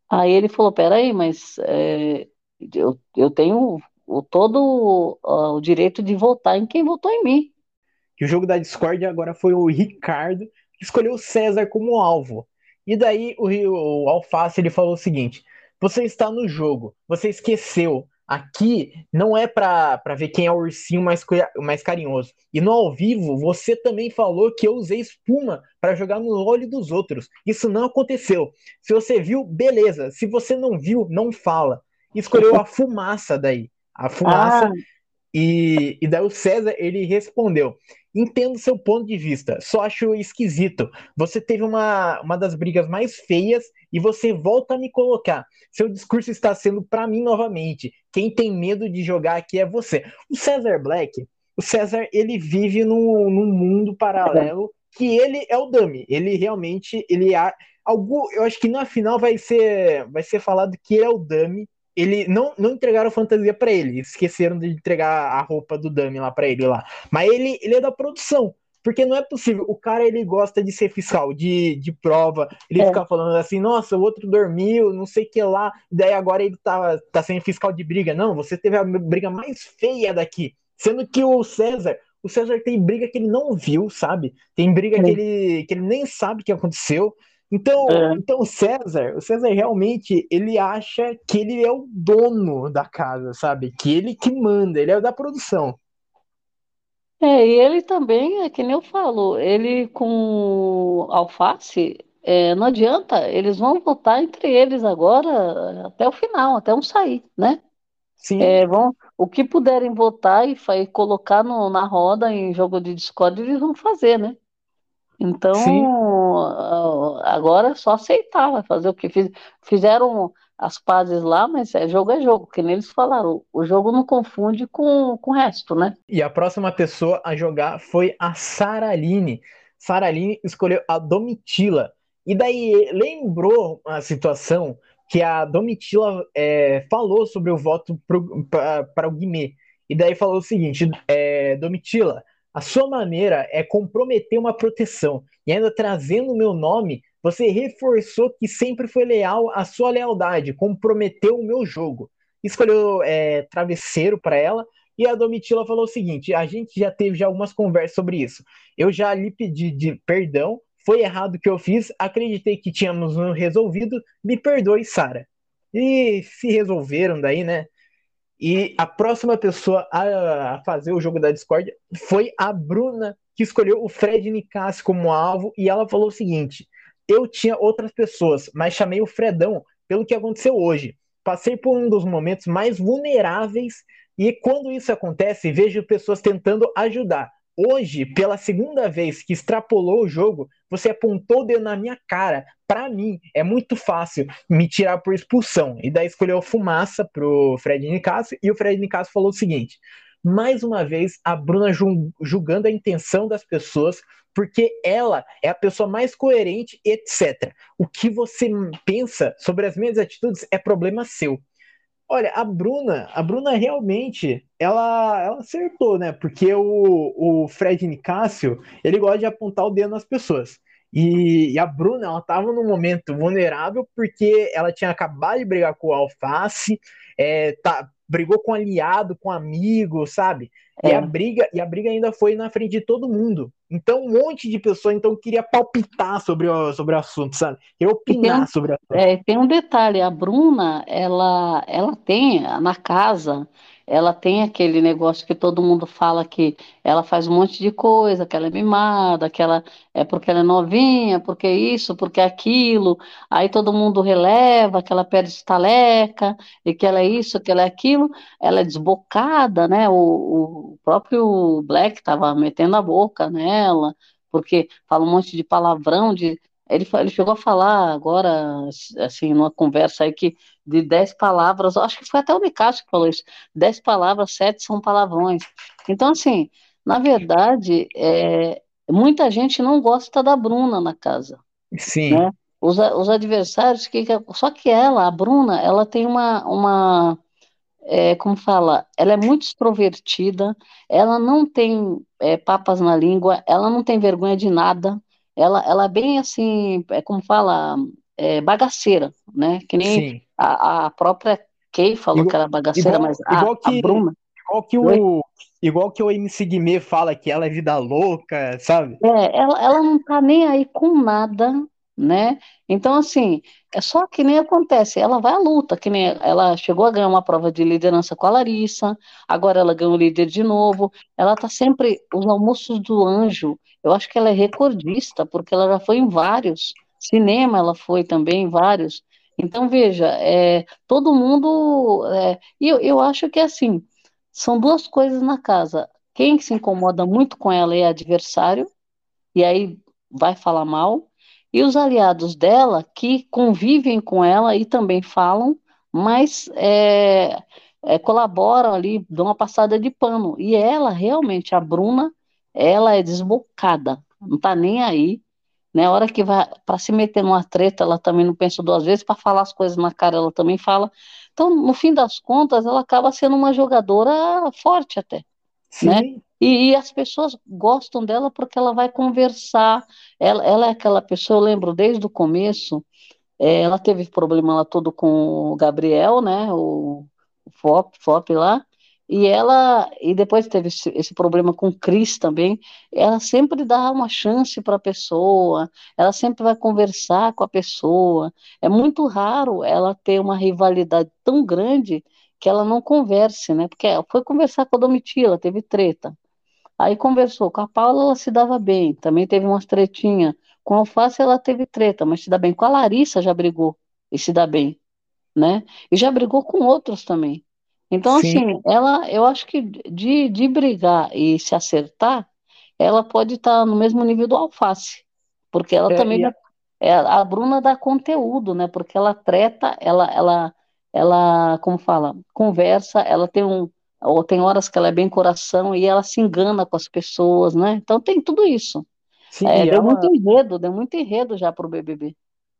aí ele falou, peraí, mas é, eu, eu tenho o, todo o, o direito de votar em quem votou em mim. Que o jogo da Discord agora foi o Ricardo que escolheu o César como alvo. E daí o, o Alface ele falou o seguinte: você está no jogo, você esqueceu. Aqui não é para ver quem é o ursinho mais, mais carinhoso. E no ao vivo, você também falou que eu usei espuma para jogar no olho dos outros. Isso não aconteceu. Se você viu, beleza. Se você não viu, não fala. Escolheu a fumaça daí. A fumaça. Ah. E, e daí o César ele respondeu entendo seu ponto de vista, só acho esquisito. Você teve uma, uma das brigas mais feias e você volta a me colocar. Seu discurso está sendo para mim novamente. Quem tem medo de jogar aqui é você. O Cesar Black, o César, ele vive num, num mundo paralelo que ele é o dummy. Ele realmente, ele é algo, eu acho que na final vai ser vai ser falado que ele é o dummy ele não, não entregaram fantasia para ele, esqueceram de entregar a roupa do Dummy lá para ele lá. Mas ele, ele é da produção, porque não é possível. O cara ele gosta de ser fiscal, de, de prova, ele é. fica falando assim: nossa, o outro dormiu, não sei o que lá, daí agora ele tá, tá sendo fiscal de briga. Não, você teve a briga mais feia daqui, sendo que o César. O César tem briga que ele não viu, sabe? Tem briga é. que, ele, que ele nem sabe o que aconteceu. Então, é. então o César, o César realmente, ele acha que ele é o dono da casa, sabe? Que ele que manda, ele é da produção. É, e ele também, é que nem eu falo, ele com alface, é, não adianta, eles vão votar entre eles agora até o final, até um sair, né? Sim. É, vão, o que puderem votar e, e colocar no, na roda em jogo de Discord, eles vão fazer, né? Então, Sim. agora é só aceitar, vai fazer o que fiz, fizeram as pazes lá, mas é jogo é jogo, que nem eles falaram, o jogo não confunde com, com o resto, né? E a próxima pessoa a jogar foi a Saraline. Saraline escolheu a Domitila. E daí lembrou a situação que a Domitila é, falou sobre o voto para o Guimê. E daí falou o seguinte: é, Domitila, a sua maneira é comprometer uma proteção. E ainda trazendo o meu nome, você reforçou que sempre foi leal à sua lealdade, comprometeu o meu jogo. Escolheu é, travesseiro para ela. E a Domitila falou o seguinte: a gente já teve já algumas conversas sobre isso. Eu já lhe pedi de perdão, foi errado o que eu fiz, acreditei que tínhamos resolvido, me perdoe, Sara. E se resolveram daí, né? E a próxima pessoa a, fazer o jogo da Discord foi a Bruna, que escolheu o Fred Nicassi como alvo, e ela falou o seguinte: Eu tinha outras pessoas, mas chamei o Fredão pelo que aconteceu hoje. Passei por um dos momentos mais vulneráveis, e quando isso acontece, vejo pessoas tentando ajudar. Hoje, pela segunda vez que extrapolou o jogo, você apontou o dedo na minha cara. Para mim, é muito fácil me tirar por expulsão. E daí escolheu fumaça pro Fred Nicasso. E o Fred Nicasso falou o seguinte: mais uma vez, a Bruna julgando a intenção das pessoas, porque ela é a pessoa mais coerente, etc. O que você pensa sobre as minhas atitudes é problema seu. Olha, a Bruna, a Bruna realmente, ela, ela acertou, né? Porque o, o Fred Nicásio, ele gosta de apontar o dedo nas pessoas. E, e, a Bruna, ela tava num momento vulnerável porque ela tinha acabado de brigar com o Alface, é, tá, brigou com aliado, com amigo, sabe? É. E a briga, e a briga ainda foi na frente de todo mundo. Então, um monte de pessoas então queria palpitar sobre o, sobre o assunto, sabe? Queria opinar um, sobre o assunto. É, tem um detalhe, a Bruna, ela, ela tem na casa ela tem aquele negócio que todo mundo fala que ela faz um monte de coisa, que ela é mimada, que ela é porque ela é novinha, porque isso, porque aquilo, aí todo mundo releva que ela perde estaleca, e que ela é isso, que ela é aquilo, ela é desbocada, né? O, o próprio Black estava metendo a boca nela, porque fala um monte de palavrão, de ele, ele chegou a falar agora, assim, numa conversa aí que de dez palavras, acho que foi até o Nicasso que falou isso, dez palavras, sete são palavrões. Então, assim, na verdade, é, muita gente não gosta da Bruna na casa. Sim. Né? Os, os adversários, que, só que ela, a Bruna, ela tem uma, uma é, como fala, ela é muito extrovertida, ela não tem é, papas na língua, ela não tem vergonha de nada, ela, ela é bem assim, é como fala, é, bagaceira, né? Que nem a, a, própria Kay falou igual, que era bagaceira, igual, mas a, igual que, a Bruna. Igual que o. Igual que o MC Guimê fala que ela é vida louca, sabe? É, ela, ela não tá nem aí com nada, né? Então, assim, é só que nem acontece, ela vai à luta, que nem ela chegou a ganhar uma prova de liderança com a Larissa, agora ela ganhou o líder de novo, ela tá sempre, os almoços do anjo, eu acho que ela é recordista, porque ela já foi em vários, cinema ela foi também em vários, então veja, é, todo mundo, é, e eu, eu acho que assim, são duas coisas na casa, Quem se incomoda muito com ela é adversário, e aí vai falar mal, e os aliados dela que convivem com ela e também falam, mas é, é, colaboram ali, dão uma passada de pano. E ela, realmente, a Bruna, ela é desbocada, não tá nem aí. Né? A hora que vai para se meter numa treta, ela também não pensa duas vezes, para falar as coisas na cara, ela também fala. Então, no fim das contas, ela acaba sendo uma jogadora forte até. Né? Sim. Né? E, e, as pessoas gostam dela porque ela vai conversar. Ela, ela é aquela pessoa, eu lembro desde o começo, é, ela teve problema lá todo com o Gabriel, né? O, o FOP, FOP lá. E ela, e depois teve esse, esse problema com o Cris também, ela sempre dá uma chance para a pessoa, ela sempre vai conversar com a pessoa. É muito raro ela ter uma rivalidade tão grande que ela não converse, né? Porque foi conversar com a Domitila, teve treta. Aí conversou com a Paula, ela se dava bem, também teve umas tretinhas. Com a Alface ela teve treta, mas se dá bem. Com a Larissa já brigou e se dá bem, né? E já brigou com outros também. Então, Sim. assim, ela, eu acho que de, de brigar e se acertar, ela pode estar tá no mesmo nível do Alface, porque ela é, também é, é, a Bruna dá conteúdo, né? Porque ela treta, ela, ela, ela, como fala, conversa, ela tem um, ou tem horas que ela é bem coração e ela se engana com as pessoas, né? Então tem tudo isso. Sim, é, deu ela... muito enredo, deu muito enredo já pro BBB.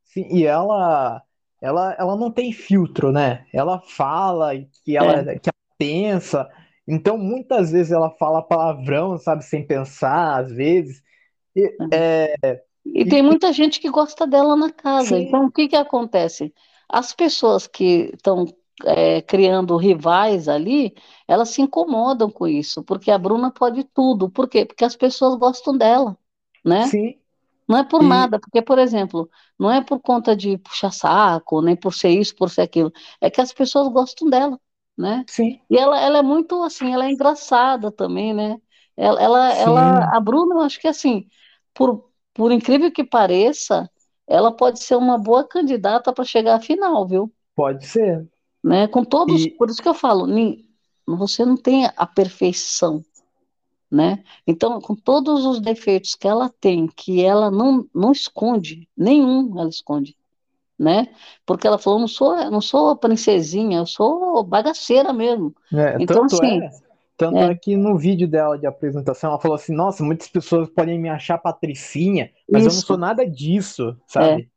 Sim, e ela, ela, ela não tem filtro, né? Ela fala que ela, é. que ela pensa, então muitas vezes ela fala palavrão, sabe, sem pensar, às vezes. E, é. é, e tem muita gente que gosta dela na casa. Sim. Então o que que acontece? As pessoas que estão é, criando rivais ali, elas se incomodam com isso, porque a Bruna pode tudo. Por quê? Porque as pessoas gostam dela né? Sim. Não é por e... nada, porque, por exemplo, não é por conta de puxar saco, nem por ser isso, por ser aquilo. É que as pessoas gostam dela, né? Sim. E ela, ela é muito assim, ela é engraçada também, né? Ela, ela, ela, a Bruna, eu acho que assim, por, por incrível que pareça, ela pode ser uma boa candidata para chegar à final, viu? Pode ser. Né? Com todos, e... por isso que eu falo, você não tem a perfeição, né? Então, com todos os defeitos que ela tem, que ela não, não esconde, nenhum ela esconde, né? Porque ela falou, não sou, não sou princesinha, eu sou bagaceira mesmo. É, então, tanto assim, é, tanto é. é. que no vídeo dela de apresentação, ela falou assim, nossa, muitas pessoas podem me achar patricinha, mas Isso. eu não sou nada disso, sabe?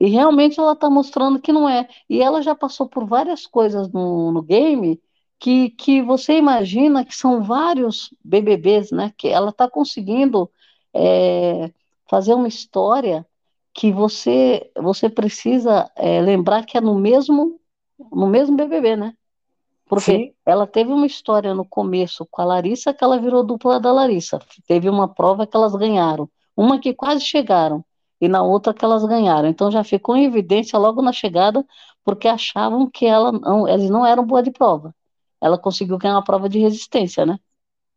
E realmente ela está mostrando que não é. E ela já passou por várias coisas no, no game que, que você imagina que são vários BBBs, né? Que ela está conseguindo é, fazer uma história que você você precisa é, lembrar que é no mesmo no mesmo BBB, né? Porque Sim. ela teve uma história no começo com a Larissa que ela virou dupla da Larissa. Teve uma prova que elas ganharam, uma que quase chegaram e na outra que elas ganharam. Então já ficou em evidência logo na chegada porque achavam que ela não, eles não eram boa de prova ela conseguiu ganhar uma prova de resistência, né?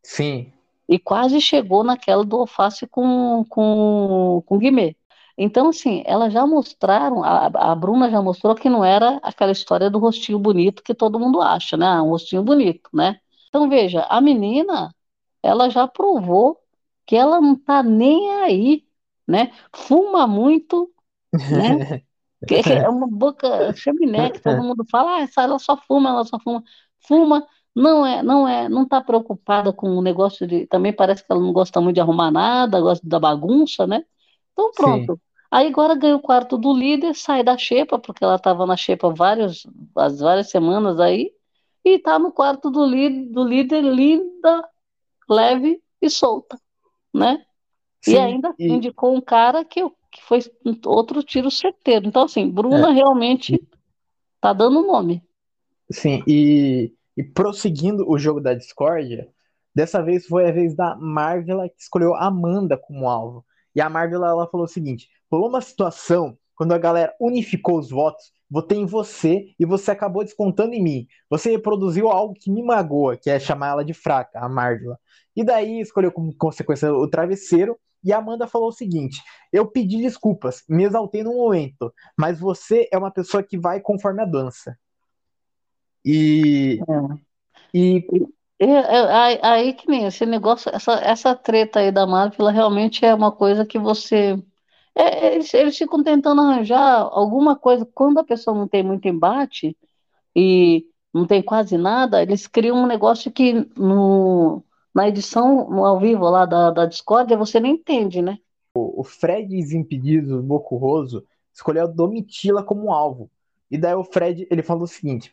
Sim. E quase chegou naquela do alface com, com, com Guimê. Então, assim, elas já mostraram, a, a Bruna já mostrou que não era aquela história do rostinho bonito que todo mundo acha, né? Ah, um rostinho bonito, né? Então, veja, a menina, ela já provou que ela não tá nem aí, né? Fuma muito, né? é uma boca chaminé que todo mundo fala, ah, ela só fuma, ela só fuma fuma, não é, não é, não está preocupada com o negócio de. Também parece que ela não gosta muito de arrumar nada, gosta da bagunça, né? Então pronto. Sim. Aí agora ganha o quarto do líder, sai da xepa, porque ela estava na xepa várias, as várias semanas aí, e está no quarto do, líder, do líder linda, leve e solta, né? Sim, e ainda e... indicou um cara que, que foi outro tiro certeiro. Então, assim, Bruna é. realmente tá dando nome. Sim, e, e prosseguindo o jogo da discórdia, dessa vez foi a vez da Marvel que escolheu Amanda como alvo. E a Marvel ela falou o seguinte: por uma situação quando a galera unificou os votos, votei em você e você acabou descontando em mim. Você reproduziu algo que me magoa, que é chamar ela de fraca, a Marvel. E daí escolheu como consequência o travesseiro. E a Amanda falou o seguinte: Eu pedi desculpas, me exaltei no momento, mas você é uma pessoa que vai conforme a dança. E, é. e É, aí, aí que nem esse negócio, essa, essa treta aí da Marvel, realmente é uma coisa que você. é, eles, eles ficam tentando arranjar alguma coisa. Quando a pessoa não tem muito embate e não tem quase nada, eles criam um negócio que no, na edição, ao vivo lá da, da Discord, você nem entende, né? O Fred Desimpedidos, Bocurroso, escolheu a Domitila como alvo. E daí o Fred, ele falou o seguinte: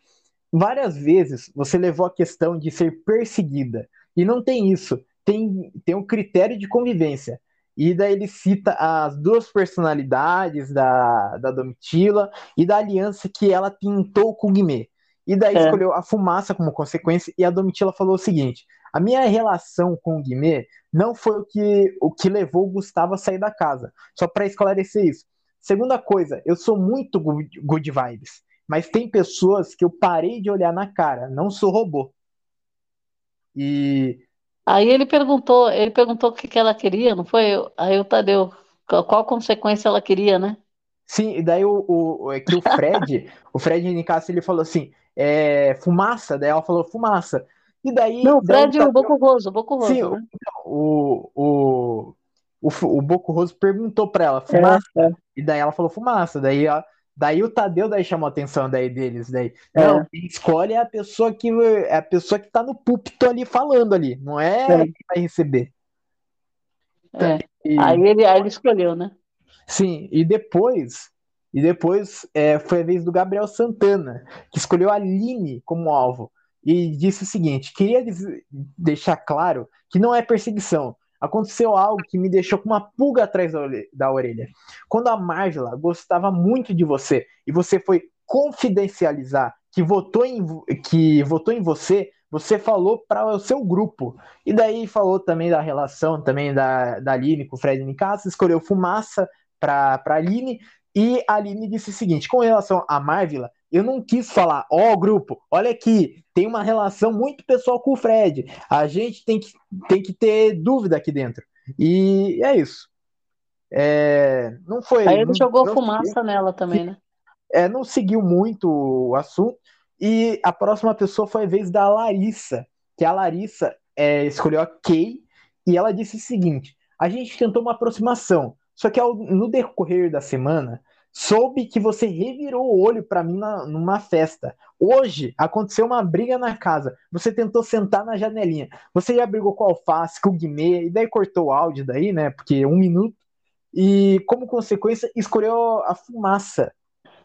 várias vezes você levou a questão de ser perseguida. E não tem isso. Tem, tem um critério de convivência. E daí ele cita as duas personalidades da, da Domitila e da aliança que ela pintou com o Guimê. E daí é. escolheu a fumaça como consequência. E a Domitila falou o seguinte: a minha relação com o Guimê não foi o que, o que levou o Gustavo a sair da casa. Só para esclarecer isso. Segunda coisa, eu sou muito good, good vibes. Mas tem pessoas que eu parei de olhar na cara, não sou robô. E aí ele perguntou, ele perguntou o que, que ela queria, não foi? Aí o Tadeu, qual consequência ela queria, né? Sim, e daí o, o, é que o Fred, o Fred Nicasso, ele falou assim, é, fumaça, daí ela falou fumaça. E daí. Não, o Fred daí, o Boco Roso, o Boco Roso. Sim, né? o, o, o, o, Boco Roso perguntou pra ela, fumaça. É, é. E daí ela falou fumaça. Daí ela, Daí o Tadeu daí chamou a atenção daí deles. Daí. É. Não, quem escolhe é a pessoa que é a pessoa que tá no púlpito ali falando ali, não é, é. quem vai receber. É. E... Aí, ele, aí ele escolheu, né? Sim, e depois, e depois é, foi a vez do Gabriel Santana, que escolheu a Aline como alvo. E disse o seguinte: queria deixar claro que não é perseguição, aconteceu algo que me deixou com uma pulga atrás da orelha. Quando a Margela gostava muito de você e você foi confidencializar que votou em, que votou em você, você falou para o seu grupo. E daí falou também da relação também da, da Aline com o Fred Nicasso, escolheu Fumaça para a Aline. E a Aline disse o seguinte: com relação à Marvila, eu não quis falar, ó, oh, grupo, olha aqui, tem uma relação muito pessoal com o Fred. A gente tem que, tem que ter dúvida aqui dentro. E é isso. É, não foi. Aí ele não, jogou não fumaça seguiu, nela também, né? É, não seguiu muito o assunto. E a próxima pessoa foi a vez da Larissa, que a Larissa é, escolheu a Kay e ela disse o seguinte: a gente tentou uma aproximação, só que ao, no decorrer da semana Soube que você revirou o olho para mim na, numa festa. Hoje aconteceu uma briga na casa. Você tentou sentar na janelinha. Você já brigou com o Alface, com o Guimê, e daí cortou o áudio daí, né? Porque um minuto. E como consequência, escolheu a fumaça.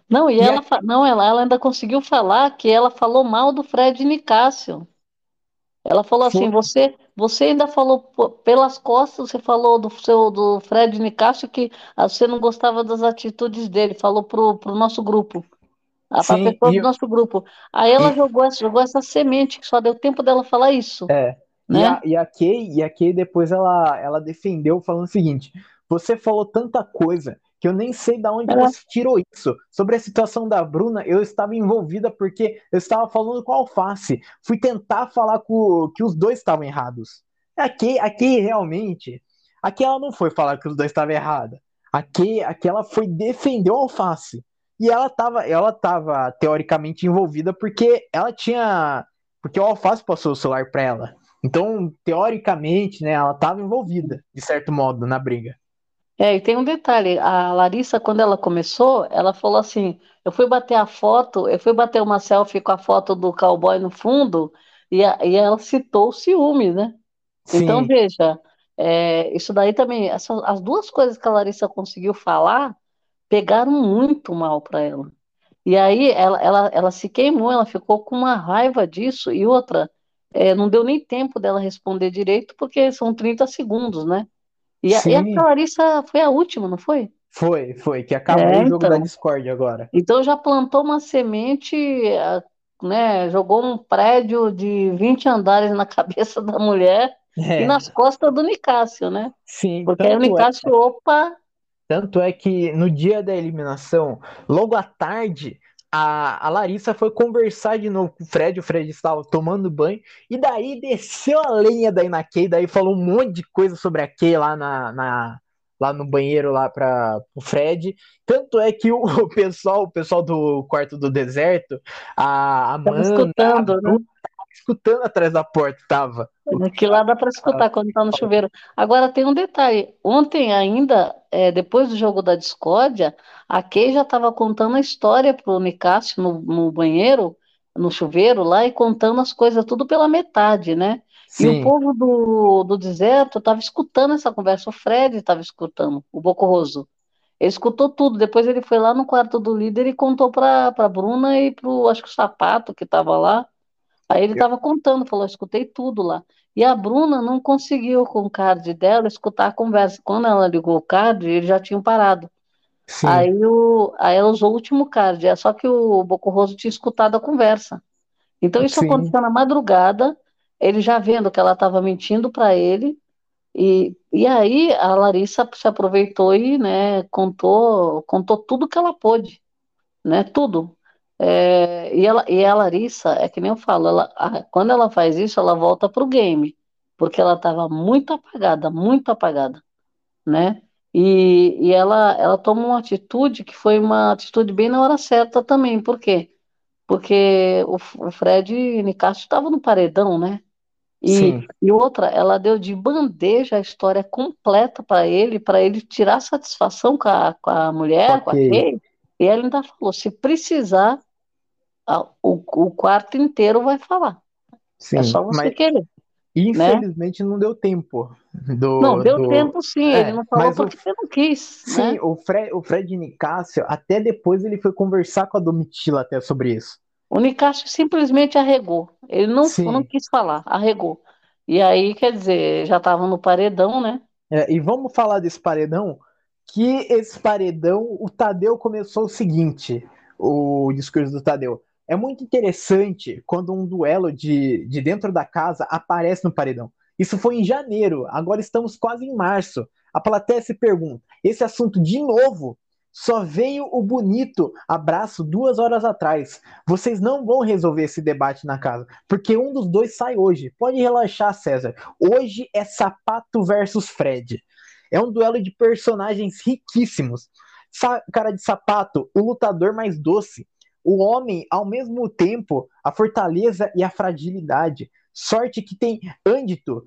Não, e, e ela, a... não, ela, ela ainda conseguiu falar que ela falou mal do Fred Nicásio. Ela falou assim: você, você ainda falou pelas costas, você falou do seu do Fred Nicásio que ah, você não gostava das atitudes dele, falou pro, pro nosso grupo. A Sim, pessoa do eu... nosso grupo. Aí ela e... jogou, essa, jogou essa semente, que só deu tempo dela falar isso. É. Né? E, a, e a Kay, e a Kay depois ela, ela defendeu falando o seguinte: você falou tanta coisa que eu nem sei de onde é. você tirou isso. Sobre a situação da Bruna, eu estava envolvida porque eu estava falando com a Alface. Fui tentar falar com, que os dois estavam errados. Aqui, aqui realmente, aqui ela não foi falar que os dois estavam errados. Aqui, aqui ela foi defender o Alface. E ela estava ela tava teoricamente envolvida porque ela tinha. Porque o Alface passou o celular para ela. Então, teoricamente, né, ela estava envolvida, de certo modo, na briga. É, e tem um detalhe, a Larissa, quando ela começou, ela falou assim, eu fui bater a foto, eu fui bater uma selfie com a foto do cowboy no fundo, e, a, e ela citou o ciúme, né? Sim. Então, veja, é, isso daí também, essa, as duas coisas que a Larissa conseguiu falar, pegaram muito mal para ela. E aí ela, ela, ela se queimou, ela ficou com uma raiva disso, e outra, é, não deu nem tempo dela responder direito, porque são 30 segundos, né? E a, e a Larissa foi a última, não foi? Foi, foi, que acabou é, o jogo então. da Discord agora. Então já plantou uma semente, né? Jogou um prédio de 20 andares na cabeça da mulher é. e nas costas do Nicásio, né? Sim, porque aí o Nicásio, é. opa. Tanto é que no dia da eliminação, logo à tarde, a, a Larissa foi conversar de novo com o Fred, o Fred estava tomando banho, e daí desceu a lenha da Inakei, daí falou um monte de coisa sobre a Kay lá, na, na lá no banheiro lá para o Fred. Tanto é que o, o, pessoal, o pessoal do quarto do deserto, a Amanda, escutando, a né? Escutando atrás da porta, tava. Que lá dá para escutar quando tá no chuveiro. Agora tem um detalhe. Ontem ainda, é, depois do jogo da discórdia, a Kay já estava contando a história pro Nicásio no, no banheiro, no chuveiro lá, e contando as coisas tudo pela metade, né? Sim. E o povo do, do deserto estava escutando essa conversa. O Fred estava escutando, o Bocorroso. Ele escutou tudo. Depois ele foi lá no quarto do líder e contou para a Bruna e para acho que o sapato que estava lá. Aí ele estava contando, falou: escutei tudo lá. E a Bruna não conseguiu, com o card dela, escutar a conversa. Quando ela ligou o card, eles já tinham parado. Sim. Aí, o, aí ela usou o último card, é só que o Bocorroso tinha escutado a conversa. Então isso Sim. aconteceu na madrugada, ele já vendo que ela estava mentindo para ele, e, e aí a Larissa se aproveitou e né, contou, contou tudo que ela pôde, né, tudo. É, e, ela, e a Larissa, é que nem eu falo, ela, a, quando ela faz isso, ela volta pro game, porque ela estava muito apagada, muito apagada, né? E, e ela, ela tomou uma atitude que foi uma atitude bem na hora certa também, por quê? Porque o, o Fred Nicastro estava no paredão, né? E, e, outra, ela deu de bandeja a história completa para ele, para ele tirar satisfação com a, com a mulher, okay. com a Kay. E ela ainda falou: se precisar, o, o quarto inteiro vai falar. Sim, é só você querer. Né? Infelizmente né? não deu tempo. Do, não, deu do... tempo sim, é, ele não falou porque o... não quis. Sim, né? o, Fred, o Fred Nicásio, até depois ele foi conversar com a Domitila até sobre isso. O Nicásio simplesmente arregou. Ele não, não quis falar, arregou. E aí, quer dizer, já estava no paredão, né? É, e vamos falar desse paredão, que esse paredão, o Tadeu começou o seguinte, o discurso do Tadeu. É muito interessante quando um duelo de, de dentro da casa aparece no paredão. Isso foi em janeiro, agora estamos quase em março. A plateia se pergunta: esse assunto de novo só veio o bonito abraço duas horas atrás. Vocês não vão resolver esse debate na casa, porque um dos dois sai hoje. Pode relaxar, César. Hoje é Sapato versus Fred. É um duelo de personagens riquíssimos. Sa cara de sapato, o lutador mais doce o homem, ao mesmo tempo, a fortaleza e a fragilidade. Sorte que tem ândito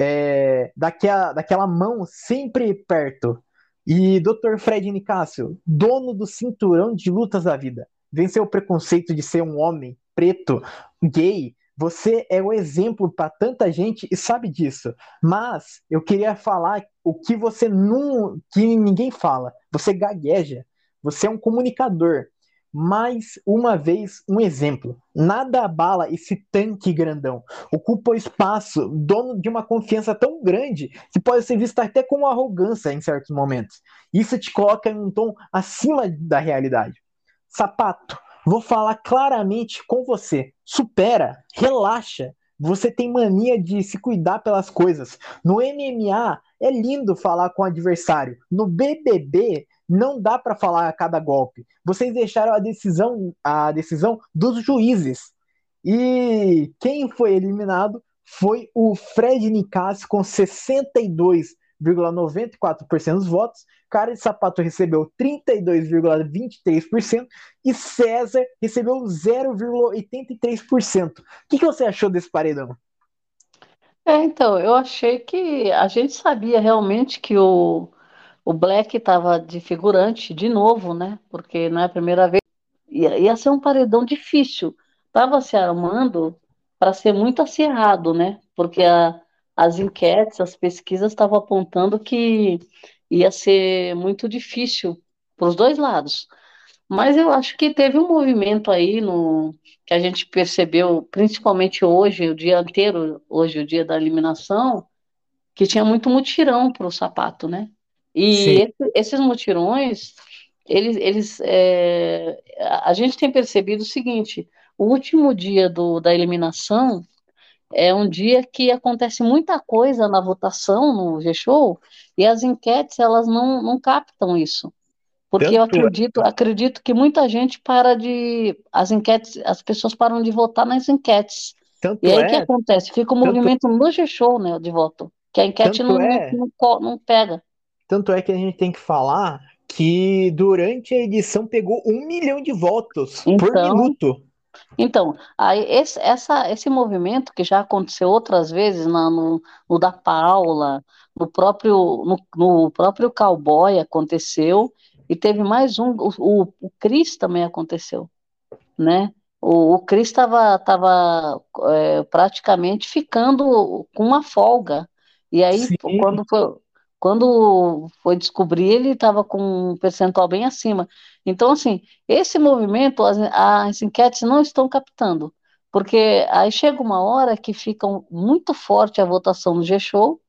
é, daquela, daquela mão sempre perto. E Dr. Fred Nicásio, dono do cinturão de lutas da vida, venceu o preconceito de ser um homem preto, gay. Você é o exemplo para tanta gente e sabe disso. Mas eu queria falar o que você não, que ninguém fala. Você gagueja. Você é um comunicador mais uma vez um exemplo. Nada abala esse tanque grandão. Ocupa espaço, dono de uma confiança tão grande que pode ser vista até como arrogância em certos momentos. Isso te coloca em um tom acima da realidade. Sapato, vou falar claramente com você. Supera, relaxa. Você tem mania de se cuidar pelas coisas. No MMA é lindo falar com o adversário. No BBB não dá para falar a cada golpe. Vocês deixaram a decisão, a decisão dos juízes. E quem foi eliminado foi o Fred Nicasio com 62,94% dos votos. Cara de Sapato recebeu 32,23% e César recebeu 0,83%. O que, que você achou desse paredão? É, então, eu achei que a gente sabia realmente que o o Black estava de figurante de novo, né? Porque não é a primeira vez. Ia, ia ser um paredão difícil. Estava se armando para ser muito acirrado, né? Porque a, as enquetes, as pesquisas estavam apontando que ia ser muito difícil para os dois lados. Mas eu acho que teve um movimento aí no que a gente percebeu, principalmente hoje, o dia inteiro, hoje o dia da eliminação, que tinha muito mutirão para o sapato, né? E esse, esses mutirões, eles, eles é, a gente tem percebido o seguinte: o último dia do, da eliminação é um dia que acontece muita coisa na votação no G-Show e as enquetes elas não, não captam isso. Porque Tanto eu é acredito, é. acredito que muita gente para de. As enquetes, as pessoas param de votar nas enquetes. Tanto e aí o é, que acontece? Fica um tanto, movimento no G-Show né, de voto. Que a enquete não, é, não, não, não pega. Tanto é que a gente tem que falar que durante a edição pegou um milhão de votos então, por minuto. Então, aí esse, essa, esse movimento que já aconteceu outras vezes na, no, no da Paula, no próprio, no, no, próprio Cowboy aconteceu, e teve mais um, o, o, o Cris também aconteceu, né? O, o Cris estava tava, é, praticamente ficando com uma folga, e aí Sim. quando foi, quando foi descobrir, ele estava com um percentual bem acima. Então, assim, esse movimento, as, as enquetes não estão captando, porque aí chega uma hora que fica muito forte a votação no G-Show,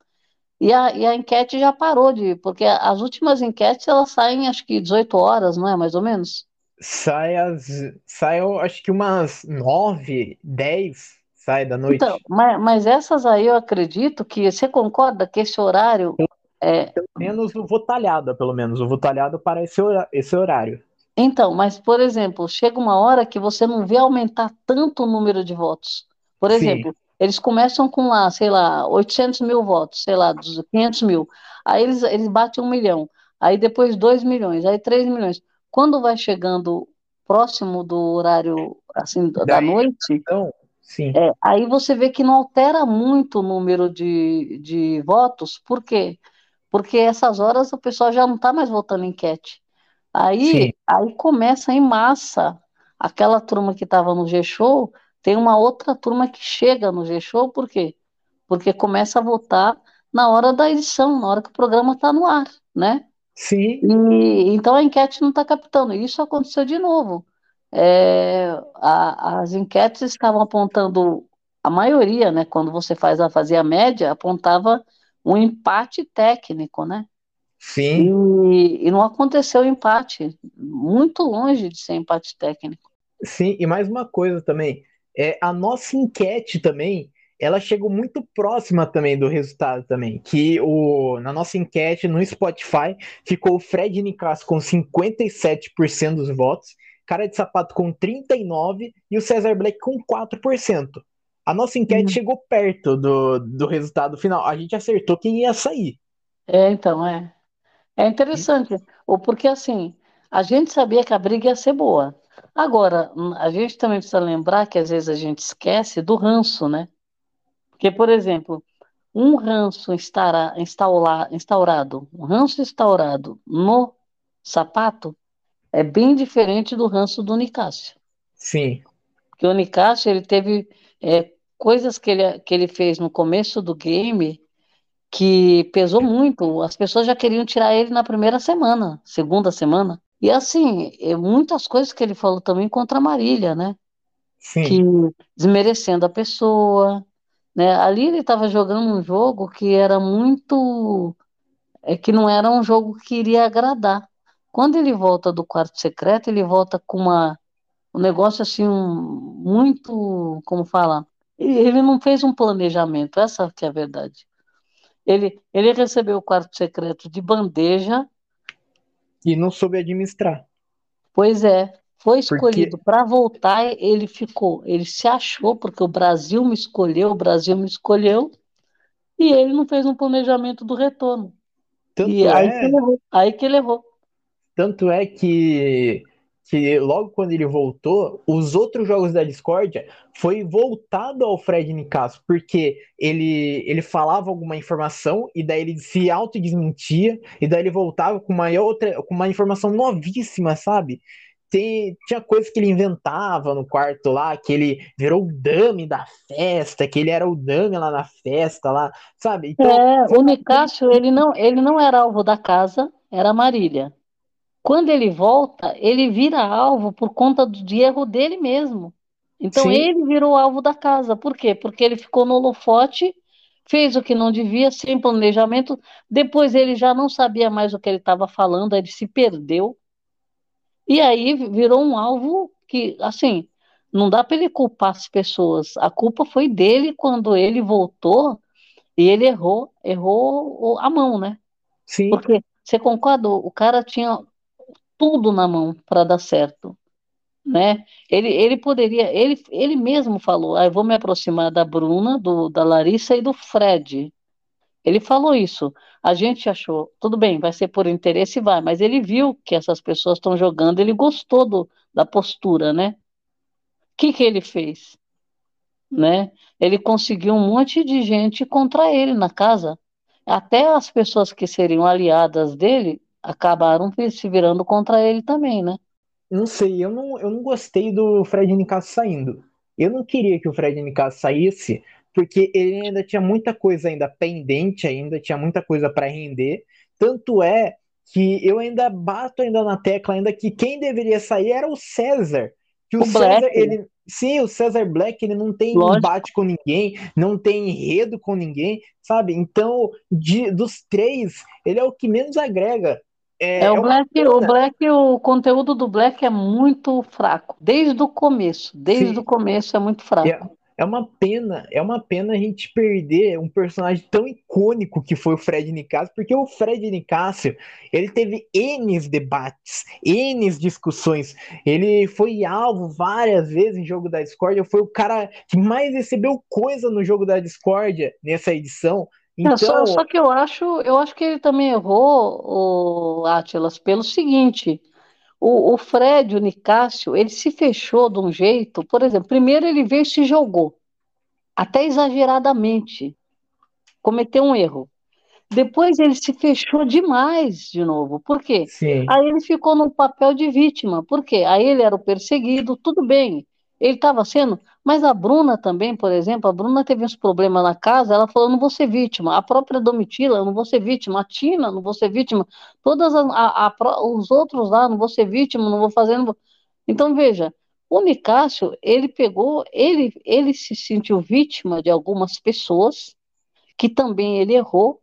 e a, e a enquete já parou de, porque as últimas enquetes elas saem acho que 18 horas, não é? Mais ou menos? Sai as. Sai, acho que umas 9, 10 sai da noite. Então, mas, mas essas aí eu acredito que você concorda que esse horário é... Pelo menos o Votalhada, pelo menos. O Votalhada para esse, esse horário. Então, mas, por exemplo, chega uma hora que você não vê aumentar tanto o número de votos. Por exemplo, Sim. eles começam com lá, sei lá, 800 mil votos, sei lá, 500 mil. Aí eles, eles batem um milhão. Aí depois 2 milhões, aí 3 milhões. Quando vai chegando próximo do horário assim da, da noite, então, sim. É, aí você vê que não altera muito o número de, de votos, por quê? porque essas horas o pessoal já não está mais votando enquete. Aí, aí começa em massa aquela turma que estava no G-Show, tem uma outra turma que chega no G-Show, por quê? Porque começa a votar na hora da edição, na hora que o programa está no ar, né? Sim. E, então a enquete não está captando. Isso aconteceu de novo. É, a, as enquetes estavam apontando, a maioria, né? Quando você faz a, fazia a média, apontava um empate técnico, né? Sim. E, e não aconteceu empate, muito longe de ser empate técnico. Sim, e mais uma coisa também, é a nossa enquete também, ela chegou muito próxima também do resultado também, que o, na nossa enquete no Spotify ficou o Fred Nicasso com 57% dos votos, Cara de Sapato com 39% e o César Black com 4%. A nossa enquete uhum. chegou perto do, do resultado final. A gente acertou quem ia sair. É, então, é. É interessante. Ou porque assim, a gente sabia que a briga ia ser boa. Agora, a gente também precisa lembrar que às vezes a gente esquece do ranço, né? Porque, por exemplo, um ranço instaura, instaura, instaurado, um ranço instaurado no sapato é bem diferente do ranço do Nicásio. Sim. Porque o Nicásio, ele teve é, coisas que ele, que ele fez no começo do game que pesou muito. As pessoas já queriam tirar ele na primeira semana, segunda semana. E assim, é, muitas coisas que ele falou também contra a Marília, né? Sim. Que desmerecendo a pessoa, né? Ali ele estava jogando um jogo que era muito é que não era um jogo que iria agradar. Quando ele volta do quarto secreto, ele volta com uma um negócio assim um, muito, como fala, ele não fez um planejamento, essa que é a verdade. Ele, ele recebeu o quarto secreto de bandeja. E não soube administrar. Pois é, foi escolhido porque... para voltar, ele ficou, ele se achou, porque o Brasil me escolheu, o Brasil me escolheu, e ele não fez um planejamento do retorno. Tanto e é... aí, que ele errou, aí que ele errou. Tanto é que que logo quando ele voltou, os outros jogos da Discordia foi voltado ao Fred Nicasso, porque ele, ele falava alguma informação e daí ele se autodesmentia e daí ele voltava com uma outra, com uma informação novíssima, sabe? Tem, tinha coisas que ele inventava no quarto lá, que ele virou o dame da festa, que ele era o dame lá na festa lá, sabe? Então, é, o Nicasso, ele não, ele não era alvo da casa, era a Marília. Quando ele volta, ele vira alvo por conta do erro dele mesmo. Então Sim. ele virou alvo da casa. Por quê? Porque ele ficou no holofote, fez o que não devia, sem planejamento. Depois ele já não sabia mais o que ele estava falando, ele se perdeu. E aí virou um alvo que, assim, não dá para ele culpar as pessoas. A culpa foi dele quando ele voltou e ele errou, errou a mão, né? Sim. Porque você concorda? O cara tinha tudo na mão para dar certo, né? Ele, ele poderia, ele, ele mesmo falou, ah, eu vou me aproximar da Bruna, do, da Larissa e do Fred. Ele falou isso. A gente achou, tudo bem, vai ser por interesse, vai, mas ele viu que essas pessoas estão jogando, ele gostou do, da postura, né? que, que ele fez? Né? Ele conseguiu um monte de gente contra ele na casa. Até as pessoas que seriam aliadas dele acabaram se virando contra ele também, né? Não sei, eu não, eu não gostei do Fred Nicasso saindo. Eu não queria que o Fred Nicasso saísse, porque ele ainda tinha muita coisa ainda pendente, ainda tinha muita coisa para render. Tanto é que eu ainda bato ainda na tecla ainda que quem deveria sair era o César. Que o, o César, Black. ele. Sim, o César Black, ele não tem Lógico. embate com ninguém, não tem enredo com ninguém, sabe? Então, de, dos três, ele é o que menos agrega. É, é o, é Black, o Black, o conteúdo do Black é muito fraco, desde o começo, desde Sim. o começo é muito fraco. É, é uma pena, é uma pena a gente perder um personagem tão icônico que foi o Fred Nicásio, porque o Fred Nicásio, ele teve N debates, N discussões, ele foi alvo várias vezes em jogo da Discord, foi o cara que mais recebeu coisa no jogo da Discord nessa edição, então... Só, só, que eu acho, eu acho que ele também errou, o Atlas, pelo seguinte, o, o Fred, o Nicásio, ele se fechou de um jeito, por exemplo, primeiro ele veio e se jogou, até exageradamente, cometeu um erro. Depois ele se fechou demais de novo. Por quê? Sim. Aí ele ficou no papel de vítima. Por quê? Aí ele era o perseguido, tudo bem. Ele estava sendo, mas a Bruna também, por exemplo, a Bruna teve uns problemas na casa, ela falou, não vou ser vítima. A própria Domitila, eu não vou ser vítima. A Tina, não vou ser vítima. Todas as, a, a, os outros lá, não vou ser vítima, não vou fazer. Não vou... Então, veja, o Nicásio, ele pegou, ele, ele se sentiu vítima de algumas pessoas, que também ele errou,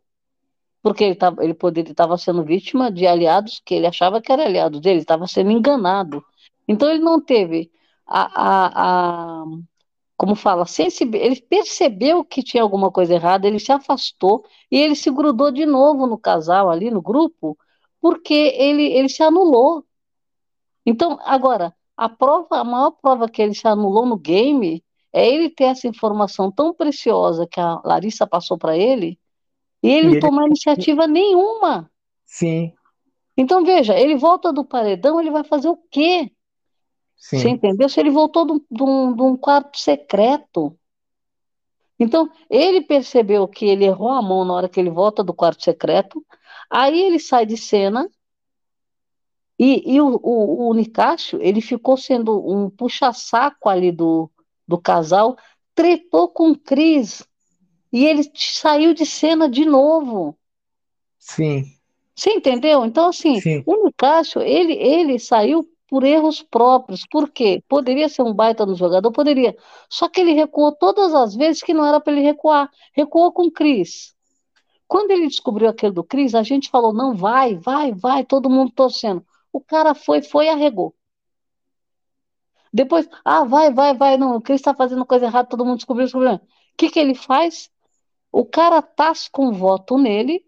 porque ele, tava, ele poderia estava sendo vítima de aliados que ele achava que eram aliados dele, estava sendo enganado. Então ele não teve a, a, a como fala, ele percebeu que tinha alguma coisa errada, ele se afastou e ele se grudou de novo no casal ali no grupo, porque ele, ele se anulou. Então, agora, a prova, a maior prova que ele se anulou no game é ele ter essa informação tão preciosa que a Larissa passou para ele e ele e não tomar iniciativa nenhuma. Sim. Então, veja, ele volta do paredão, ele vai fazer o quê? Sim. Você entendeu? Se ele voltou de um, de um quarto secreto. Então, ele percebeu que ele errou a mão na hora que ele volta do quarto secreto, aí ele sai de cena, e, e o, o, o Nicásio, ele ficou sendo um puxa-saco ali do, do casal, tretou com o Cris, e ele saiu de cena de novo. Sim. Você entendeu? Então, assim, Sim. o Nicásio, ele, ele saiu por erros próprios. Por quê? Poderia ser um baita no jogador? Poderia. Só que ele recuou todas as vezes que não era para ele recuar. Recuou com o Cris. Quando ele descobriu aquele do Cris, a gente falou: não, vai, vai, vai, todo mundo torcendo. O cara foi, foi e arregou. Depois, ah, vai, vai, vai, não, o Cris está fazendo coisa errada, todo mundo descobriu, descobriu. O que, que ele faz? O cara tasca com voto nele,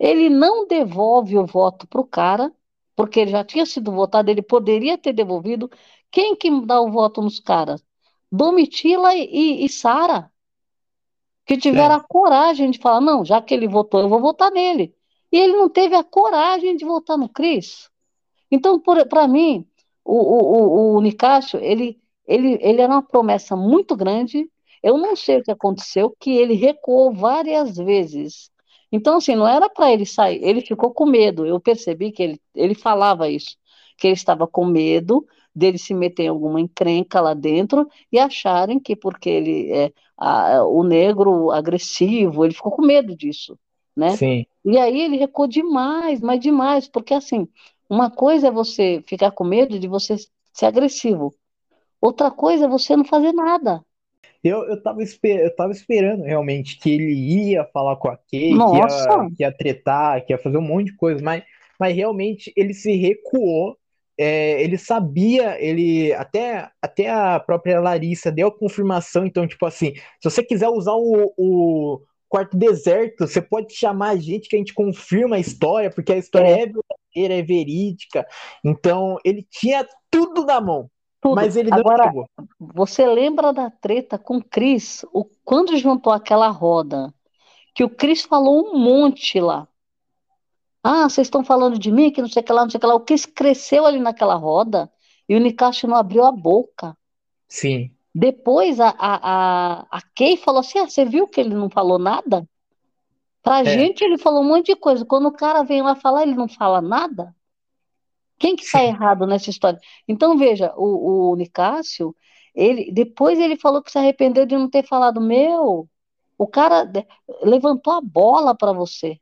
ele não devolve o voto para o cara, porque ele já tinha sido votado, ele poderia ter devolvido. Quem que dá o voto nos caras? Domitila e, e, Sara, que tiveram é. a coragem de falar, não, já que ele votou, eu vou votar nele. E ele não teve a coragem de votar no Cris. Então, para mim, o, o, o, o Nicásio, ele, ele, ele era uma promessa muito grande. Eu não sei o que aconteceu, que ele recuou várias vezes. Então, assim, não era para ele sair, ele ficou com medo. Eu percebi que ele, ele falava isso, que ele estava com medo dele se meter em alguma encrenca lá dentro e acharem que porque ele é a, o negro agressivo, ele ficou com medo disso, né? Sim. E aí ele recuou demais, mas demais, porque assim, uma coisa é você ficar com medo de você ser agressivo, outra coisa é você não fazer nada. Eu, eu, tava esper eu tava esperando realmente que ele ia falar com a Kay, que ia, que ia tretar, que ia fazer um monte de coisa, mas, mas realmente ele se recuou. É, ele sabia, ele até, até a própria Larissa deu a confirmação, então, tipo assim, se você quiser usar o, o quarto deserto, você pode chamar a gente que a gente confirma a história, porque a história é, é verdadeira, é verídica. Então, ele tinha tudo na mão. Tudo. Mas ele não Agora, chegou. Você lembra da treta com o Cris? O, quando juntou aquela roda, que o Cris falou um monte lá. Ah, vocês estão falando de mim, que não sei o que lá, não sei o que lá. O Cris cresceu ali naquela roda. E o Nicásio não abriu a boca. Sim. Depois a, a, a, a Kay falou assim: ah, você viu que ele não falou nada? Pra é. gente ele falou um monte de coisa. Quando o cara vem lá falar, ele não fala nada. Quem que está errado nessa história? Então, veja, o, o Nicásio, ele, depois ele falou que se arrependeu de não ter falado, meu, o cara levantou a bola para você.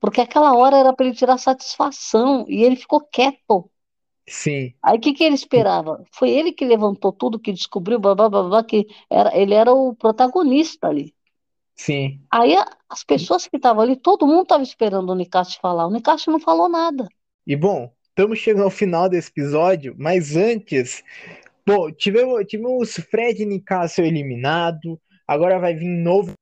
Porque aquela hora era para ele tirar satisfação e ele ficou quieto. Sim. Aí o que, que ele esperava? Foi ele que levantou tudo, que descobriu, blá, blá, blá, blá, que era, ele era o protagonista ali. Sim. Aí as pessoas que estavam ali, todo mundo estava esperando o Nicásio falar. O Nicásio não falou nada. E bom, estamos chegando ao final desse episódio, mas antes, bom, tivemos, tivemos Fred Nicásio eliminado, agora vai vir novo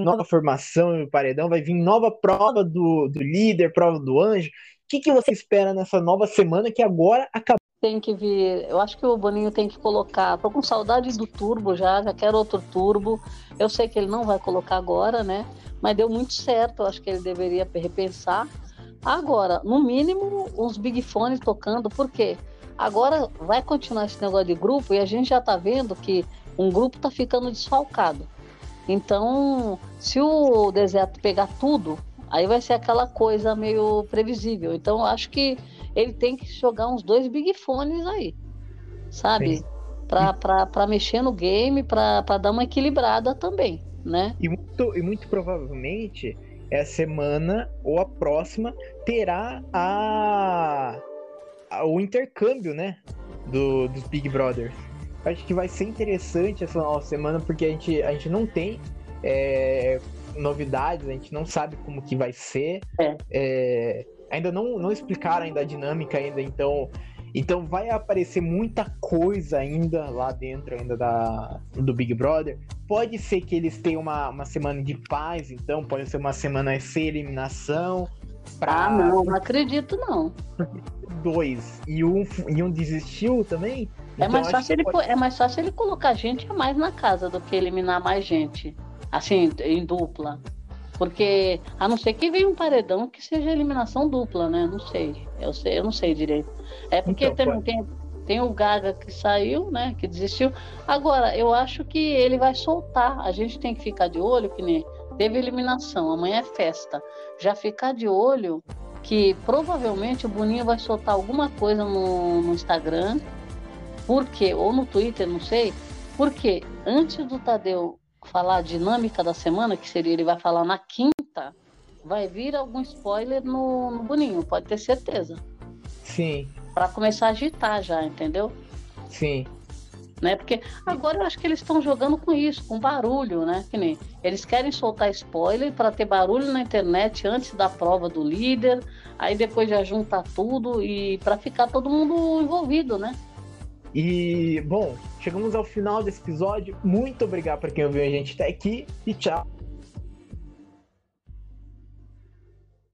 nova formação no paredão, vai vir nova prova do, do líder, prova do anjo. O que, que você espera nessa nova semana que agora acabou? Tem que vir. Eu acho que o Boninho tem que colocar. Tô com saudade do turbo já, já quero outro turbo. Eu sei que ele não vai colocar agora, né? Mas deu muito certo. Eu acho que ele deveria repensar. Agora, no mínimo, uns big fones tocando, por quê? Agora vai continuar esse negócio de grupo e a gente já tá vendo que um grupo tá ficando desfalcado. Então, se o deserto pegar tudo, aí vai ser aquela coisa meio previsível. Então, acho que ele tem que jogar uns dois big fones aí, sabe? Para mexer no game, para dar uma equilibrada também, né? E muito, e muito provavelmente essa semana ou a próxima terá a, a o intercâmbio, né? Do, dos Big Brothers. Acho que vai ser interessante essa nova semana, porque a gente, a gente não tem é, novidades, a gente não sabe como que vai ser. É. É, ainda não, não explicaram ainda a dinâmica ainda, então então vai aparecer muita coisa ainda lá dentro ainda da, do Big Brother. Pode ser que eles tenham uma, uma semana de paz, então pode ser uma semana sem eliminação. Pra... Ah, não, não acredito não. Dois. E um, e um desistiu também? É, então, mais fácil ele, pode... é mais fácil ele colocar gente a mais na casa do que eliminar mais gente. Assim, em dupla. Porque, a não ser que venha um paredão que seja eliminação dupla, né? Não sei. Eu, sei, eu não sei direito. É porque então, também tem, tem o Gaga que saiu, né? Que desistiu. Agora, eu acho que ele vai soltar. A gente tem que ficar de olho, que nem teve eliminação, amanhã é festa. Já ficar de olho que provavelmente o Boninho vai soltar alguma coisa no, no Instagram, porque, ou no Twitter, não sei, porque antes do Tadeu falar a dinâmica da semana, que seria ele vai falar na quinta, vai vir algum spoiler no, no Boninho, pode ter certeza. Sim. Para começar a agitar já, entendeu? Sim. Né? Porque agora eu acho que eles estão jogando com isso, com barulho, né? Que nem eles querem soltar spoiler para ter barulho na internet antes da prova do líder, aí depois já juntar tudo e para ficar todo mundo envolvido, né? E, bom, chegamos ao final desse episódio. Muito obrigado para quem ouviu a gente até aqui e tchau.